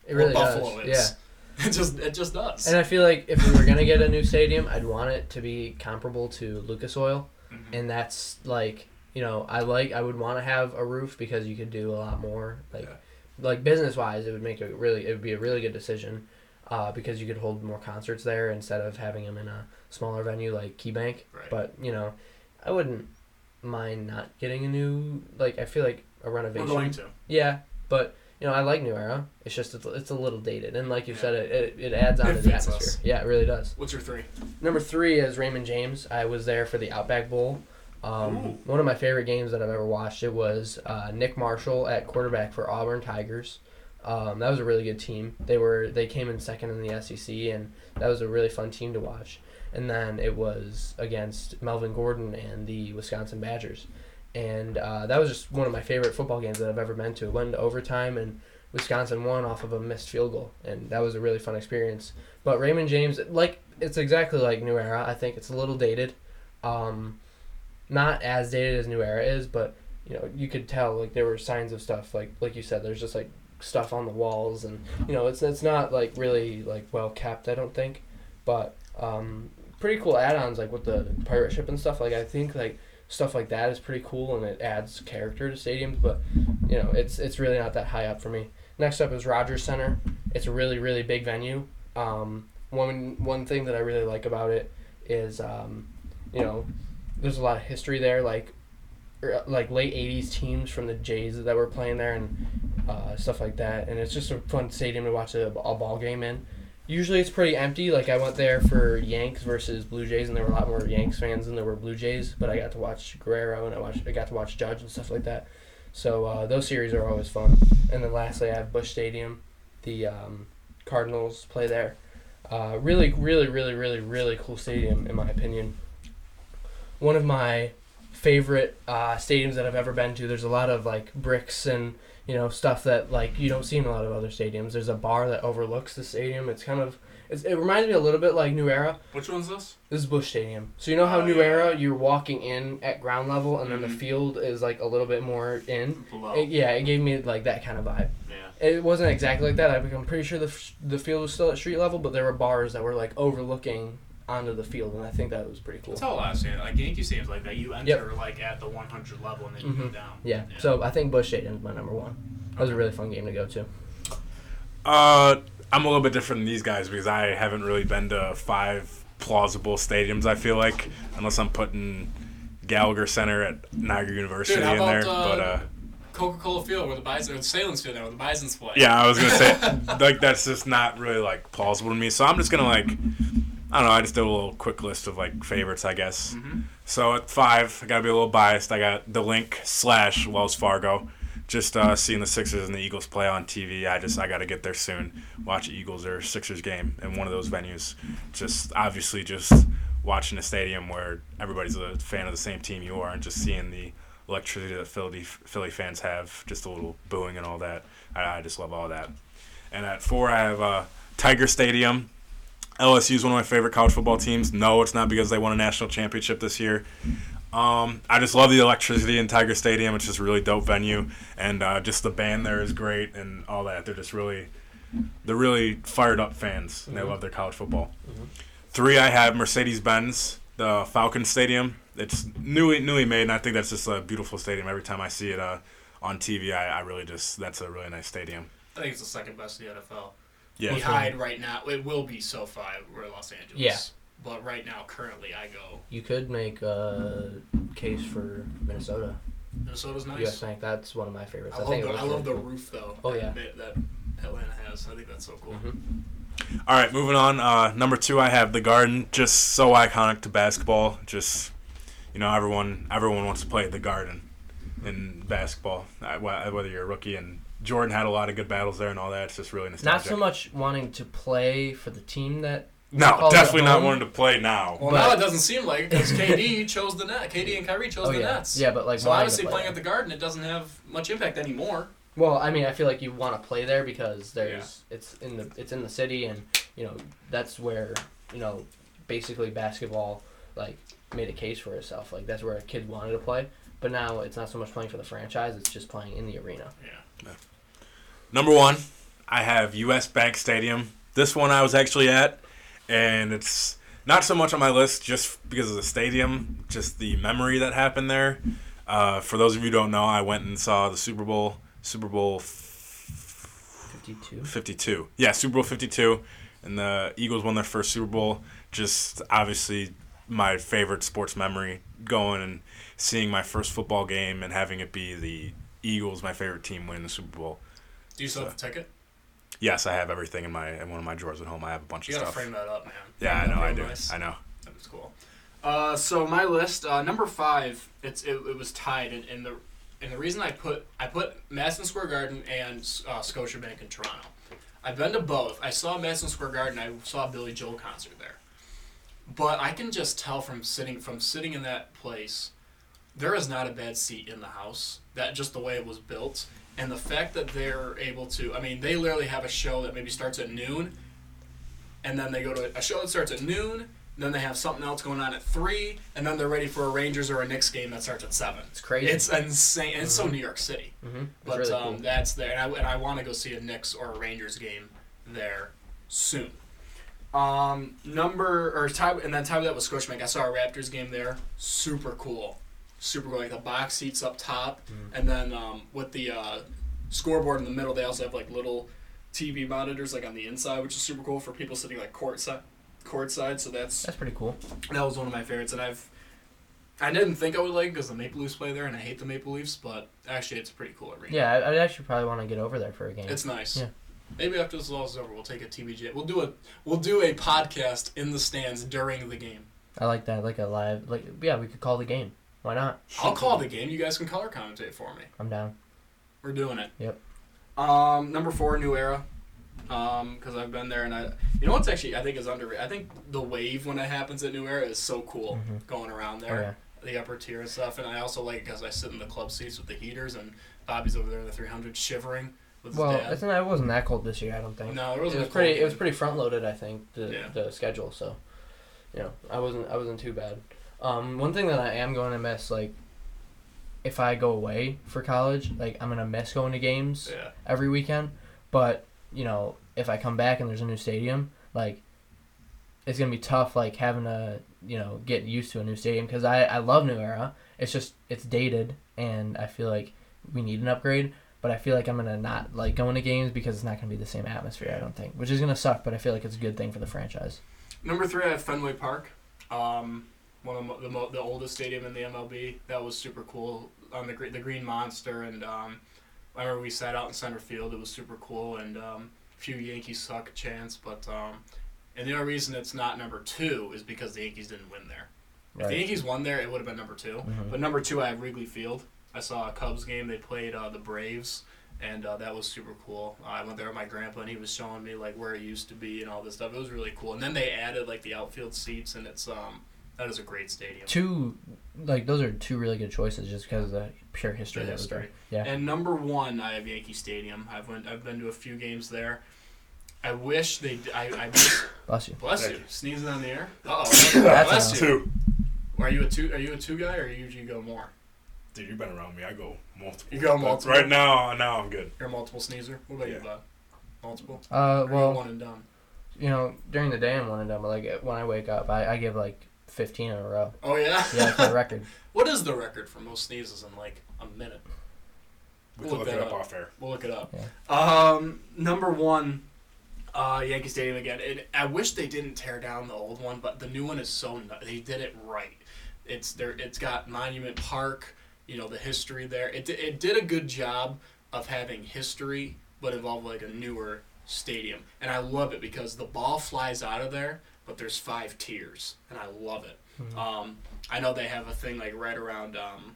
it really Buffalo does. is. Yeah. It just it just does. And I feel like if we were gonna get a new stadium, I'd want it to be comparable to Lucas Oil, Mhm. and that's like you know I like I would want to have a roof because you could do a lot more like Yeah. like business wise it would make a really it would be a really good decision uh, because you could hold more concerts there instead of having them in a smaller venue like KeyBank. Right. But you know, I wouldn't mind not getting a new like I feel like a renovation. We're going to. Yeah, but you know I like New Era. It's just it's, it's a little dated, and like you Yeah. said, it, it, it adds on It to the atmosphere. us. Yeah, it really does. What's your three? Number three is Raymond James. I was there for the Outback Bowl. Um, one of my favorite games that I've ever watched. It was uh, Nick Marshall at quarterback for Auburn Tigers. Um, that was a really good team. They were they came in second in the SEC, and that was a really fun team to watch. And then it was against Melvin Gordon and the Wisconsin Badgers, and uh, that was just one of my favorite football games that I've ever been to. It went into overtime, and Wisconsin won off of a missed field goal, and that was a really fun experience. But Raymond James, like it's exactly like New Era. I think it's a little dated, um, not as dated as New Era is, but you know you could tell like there were signs of stuff like like you said. There's just like stuff on the walls, and you know it's it's not like really like well kept. I don't think, but um, pretty cool add-ons like with the pirate ship and stuff. Like I think like stuff like that is pretty cool and it adds character to stadiums. But you know it's it's really not that high up for me. Next up is Rogers Center. It's a really really big venue. Um, one one thing that I really like about it is um, you know there's a lot of history there like er, like late 80s teams from the Jays that were playing there and uh, stuff like that and it's just a fun stadium to watch a, a ball game in usually it's pretty empty. Like I went there for Yanks versus Blue Jays and there were a lot more Yanks fans than there were Blue Jays but I got to watch Guerrero and I watched I got to watch Judge and stuff like that. So uh, those series are always fun. And then lastly I have Busch Stadium. The um, Cardinals play there. Uh, really, really, really, really, really cool stadium in my opinion. One of my favorite uh, stadiums that I've ever been to. There's a lot of like bricks and you know stuff that like you don't see in a lot of other stadiums. There's a bar that overlooks the stadium. It's kind of it's, it reminds me a little bit like New Era. Which one's this? This is Busch Stadium. So you know how Oh, New yeah. Era you're walking in at ground level and then the Mhm. field is like a little bit more in. Below. It- yeah, it gave me like that kind of vibe. yeah. It wasn't exactly like that. I- I'm pretty sure the, f- the field was still at street level, but there were bars that were like overlooking onto the field, and I think that was pretty cool. That's all I've seen. Like Yankee stadiums, like that, you enter like at the 100 level and then you go Mhm. down. Yeah. So I think Busch Stadium is my number one. That was a really fun game to go to. Uh, I'm a little bit different than these guys because I haven't really been to five plausible stadiums. I feel like unless I'm putting Gallagher Center at Niagara University Dude, how in there, uh, but uh, Coca-Cola Field where the Bison, or Sahlen's Field now where the Bison's play. yeah, I was gonna say like that's just not really like plausible to me. So I'm just gonna like I don't know. I just did a little quick list of like favorites, I guess. Mm-hmm. So at five, I gotta be a little biased. I got the Linc slash Wells Fargo. Just uh, seeing the Sixers and the Eagles play on TV, I just I gotta get there soon. Watch Eagles or Sixers game in one of those venues. Just obviously just watching a stadium where everybody's a fan of the same team you are, and just seeing the electricity that Philly Philly fans have, just a little booing and all that. I, I just love all that. And at four, I have uh, Tiger Stadium. LSU is one of my favorite college football teams. No, it's not because they won a national championship this year. Um, I just love the electricity in Tiger Stadium. It's just a really dope venue, and uh, just the band there is great and all that. They're just really, they're really fired up fans, and they love their college football. Three, I have Mercedes Benz, the Falcon Stadium. It's newly newly made, and I think that's just a beautiful stadium. Every time I see it uh, on TV, I, I really just that's a really nice stadium. I think it's the second best in the NFL. Yeah, Behind right now, it will be SoFi or Los Angeles. Yeah. But right now, currently, I go You could make a case for Minnesota. Minnesota's nice. U.S. Bank. That's one of my favorites. I I, love, think the, it looks I love the cool. roof though. Oh, yeah. that, that Atlanta has. I think that's so cool. Mhm. All right, moving on. Uh, number two, I have the Garden. Just so iconic to basketball. Just you know, everyone everyone wants to play at the Garden in basketball. Uh, Whether you're a rookie and Jordan had a lot of good battles there and all that. It's just really nostalgic. Not so much wanting to play for the team that. No, definitely not wanting to play now. Well, But- now it doesn't seem like because KD chose the net. KD and Kyrie chose Oh the yeah, Nets. yeah, but like So wanting obviously, play playing there. at the Garden, it doesn't have much impact anymore. Well, I mean, I feel like you want to play there because there's it's in the it's in the city, and you know that's where you know basically basketball like made a case for itself. Like that's where a kid wanted to play. But now it's not so much playing for the franchise; it's just playing in the arena. Yeah. Number one, I have U.S. Bank Stadium. This one I was actually at, and it's not so much on my list just because of the stadium, just the memory that happened there. Uh, for those of you who don't know, I went and saw the Super Bowl, Super Bowl Fifty-two. 52. Yeah, Super Bowl 52. And the Eagles won their first Super Bowl. Just obviously my favorite sports memory going and seeing my first football game and having it be the Eagles, my favorite team, win the Super Bowl. Do you still have the ticket? Yes, I have everything in my in one of my drawers at home. I have a bunch You of stuff. You gotta frame that up, man. Yeah, I know, I do. nice. I know. That was cool. Uh, so my list, uh, number five, it's it, it was tied, and, and the and the reason I put I put Madison Square Garden and uh, Scotiabank in Toronto. I've been to both. I saw Madison Square Garden. I saw a Billy Joel concert there. But I can just tell from sitting from sitting in that place, there is not a bad seat in the house. That just the way it was built, and the fact that they're able to. I mean, they literally have a show that maybe starts at noon, and then they go to a show that starts at noon. Then they have something else going on at three, and then they're ready for a Rangers or a Knicks game that starts at seven. It's crazy. It's insane. and It's so New York City, mm-hmm. But really um, cool. that's there, and I, and I want to go see a Knicks or a Rangers game there soon. Um, number or tie, and then tie that was Scotiabank. I saw a Raptors game there. Super cool, super cool. Like the box seats up top, Mm. and then um, with the uh, scoreboard in the middle, they also have like little TV monitors like on the inside, which is super cool for people sitting like courtside. Courtside, so that's That's pretty cool. that was one of my favorites, and I've I didn't think I would like because the Maple Leafs play there, and I hate the Maple Leafs, but actually it's pretty cool arena. Yeah, I- I'd actually probably want to get over there for a game. It's nice. Yeah. Maybe after this all is over, we'll take a TBJ. We'll do a we'll do a podcast in the stands during the game. I like that, like a live, like yeah, we could call the game. Why not? I'll call the game. You guys can color commentate for me. I'm down. We're doing it. Yep. Um, number four, New Era. Um, because I've been there, and I, you know what's actually I think is underrated. I think the wave when it happens at New Era is so cool Mhm. going around Oh there. yeah. the upper tier and stuff. And I also like because I sit in the club seats with the heaters, and Bobby's over there in the 300 shivering with his Well, dad. it's not, it wasn't that cold this year. I don't think. No, it it wasn't was pretty. cold It was pretty front loaded. I think the Yeah. the schedule. So, you know, I wasn't I wasn't too bad. Um, one thing that I am going to miss, like, if I go away for college, like I'm gonna miss going to games Yeah. every weekend. But you know, if I come back and there's a new stadium, like, it's gonna be tough, like having to you know get used to a new stadium because I I love New Era. It's just it's dated, and I feel like we need an upgrade. But I feel like I'm gonna not like going to games because it's not gonna be the same atmosphere. I don't think, which is gonna suck. But I feel like it's a good thing for the franchise. Number three, I have Fenway Park. Um, one of the, mo- the oldest stadium in the MLB. That was super cool on the gre- the Green Monster, and um, I remember we sat out in center field. It was super cool, and um, a few Yankees suck chants, but um, and the only reason it's not number two is because the Yankees didn't win there. If the Yankees won there, it would have been number 2 Mhm. But number two, I have Wrigley Field. I saw a Cubs game. They played uh, the Braves, and uh, that was super cool. Uh, I went there with my grandpa, and he was showing me like where it used to be and all this stuff. It was really cool. And then they added like the outfield seats, and it's um that is a great stadium. Two, like those are two really good choices just because of the pure history The that was history. Yeah. And number one, I have Yankee Stadium. I've went. I've been to a few games there. I wish they. I miss, Bless you. bless you. you. Sneezing on the air. Uh That's oh. bless you. Two. Are you a two? Are you a two guy, or you usually go more? Dude, you've been around me. I go multiple. You go But multiple? Right now, now I'm good. You're a multiple sneezer. What about you, Yeah. Bob? Multiple. Uh, Or well, one and done. you know, during the day I'm one and done, but like when I wake up, I, I give like 15 in a row. Oh yeah. Yeah, that's my record. What is the record for most sneezes in like a minute? We We'll look look it up up. off air. We'll look it up. Yeah. Um, number one, uh, Yankee Stadium again. And I wish they didn't tear down the old one, but the new one is so nu- they did it right. It's there. It's got Monument Park. You know the history there. It it did a good job of having history, but involved like a newer stadium. And I love it because the ball flies out of there, but there's five tiers, and I love it. Um, I know they have a thing like right around um,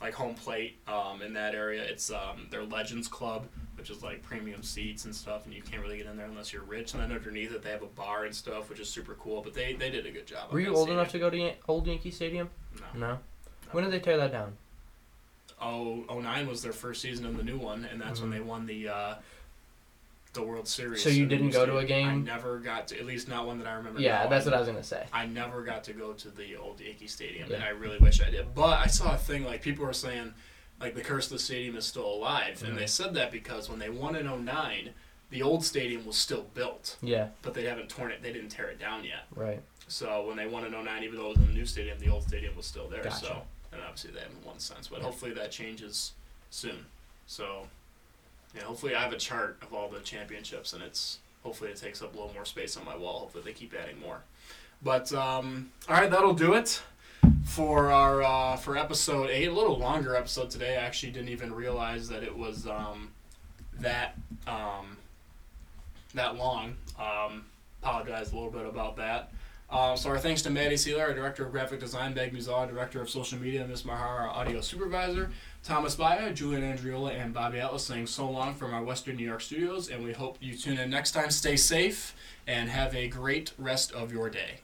like home plate um, in that area. It's um, their Legends Club, which is like premium seats and stuff, and you can't really get in there unless you're rich. And then underneath it, they have a bar and stuff, which is super cool. But they, they did a good job. Were you old stadium. enough to go to Yan- old Yankee Stadium? No. No. When did they tear that down? Oh, 09 was their first season in the new one, and that's when Mhm. they won the uh, the World Series. So you didn't go to a game? I never got to, at least not one that I remember. Yeah, now. that's what I was gonna say. I never got to go to the old Yankee Stadium, and I really wish I did. But I saw a thing like people were saying, like the curse of the stadium is still alive, and Mhm. they said that because when they won in 09, the old stadium was still built, Yeah, but they haven't torn it. They didn't tear it down yet. right. So when they won in 09, even though it was in the new stadium, the old stadium was still there. Gotcha. So and obviously they haven't won since, but Yeah. hopefully that changes soon. So yeah, hopefully I have a chart of all the championships, and it's hopefully it takes up a little more space on my wall. Hopefully they keep adding more. But um, all right, that'll do it for our uh, for episode eight. A little longer episode today. I actually didn't even realize that it was um, that um, that long. Um, apologize a little bit about that. Uh, so our thanks to Maddie Sealer, our director of graphic design, Beg Muzal, director of social media, Miss Mahara, our audio supervisor, Thomas Baya, Julian Andriola, and Bobby Atlas saying so long from our Western New York studios. And we hope you tune in next time. Stay safe and have a great rest of your day.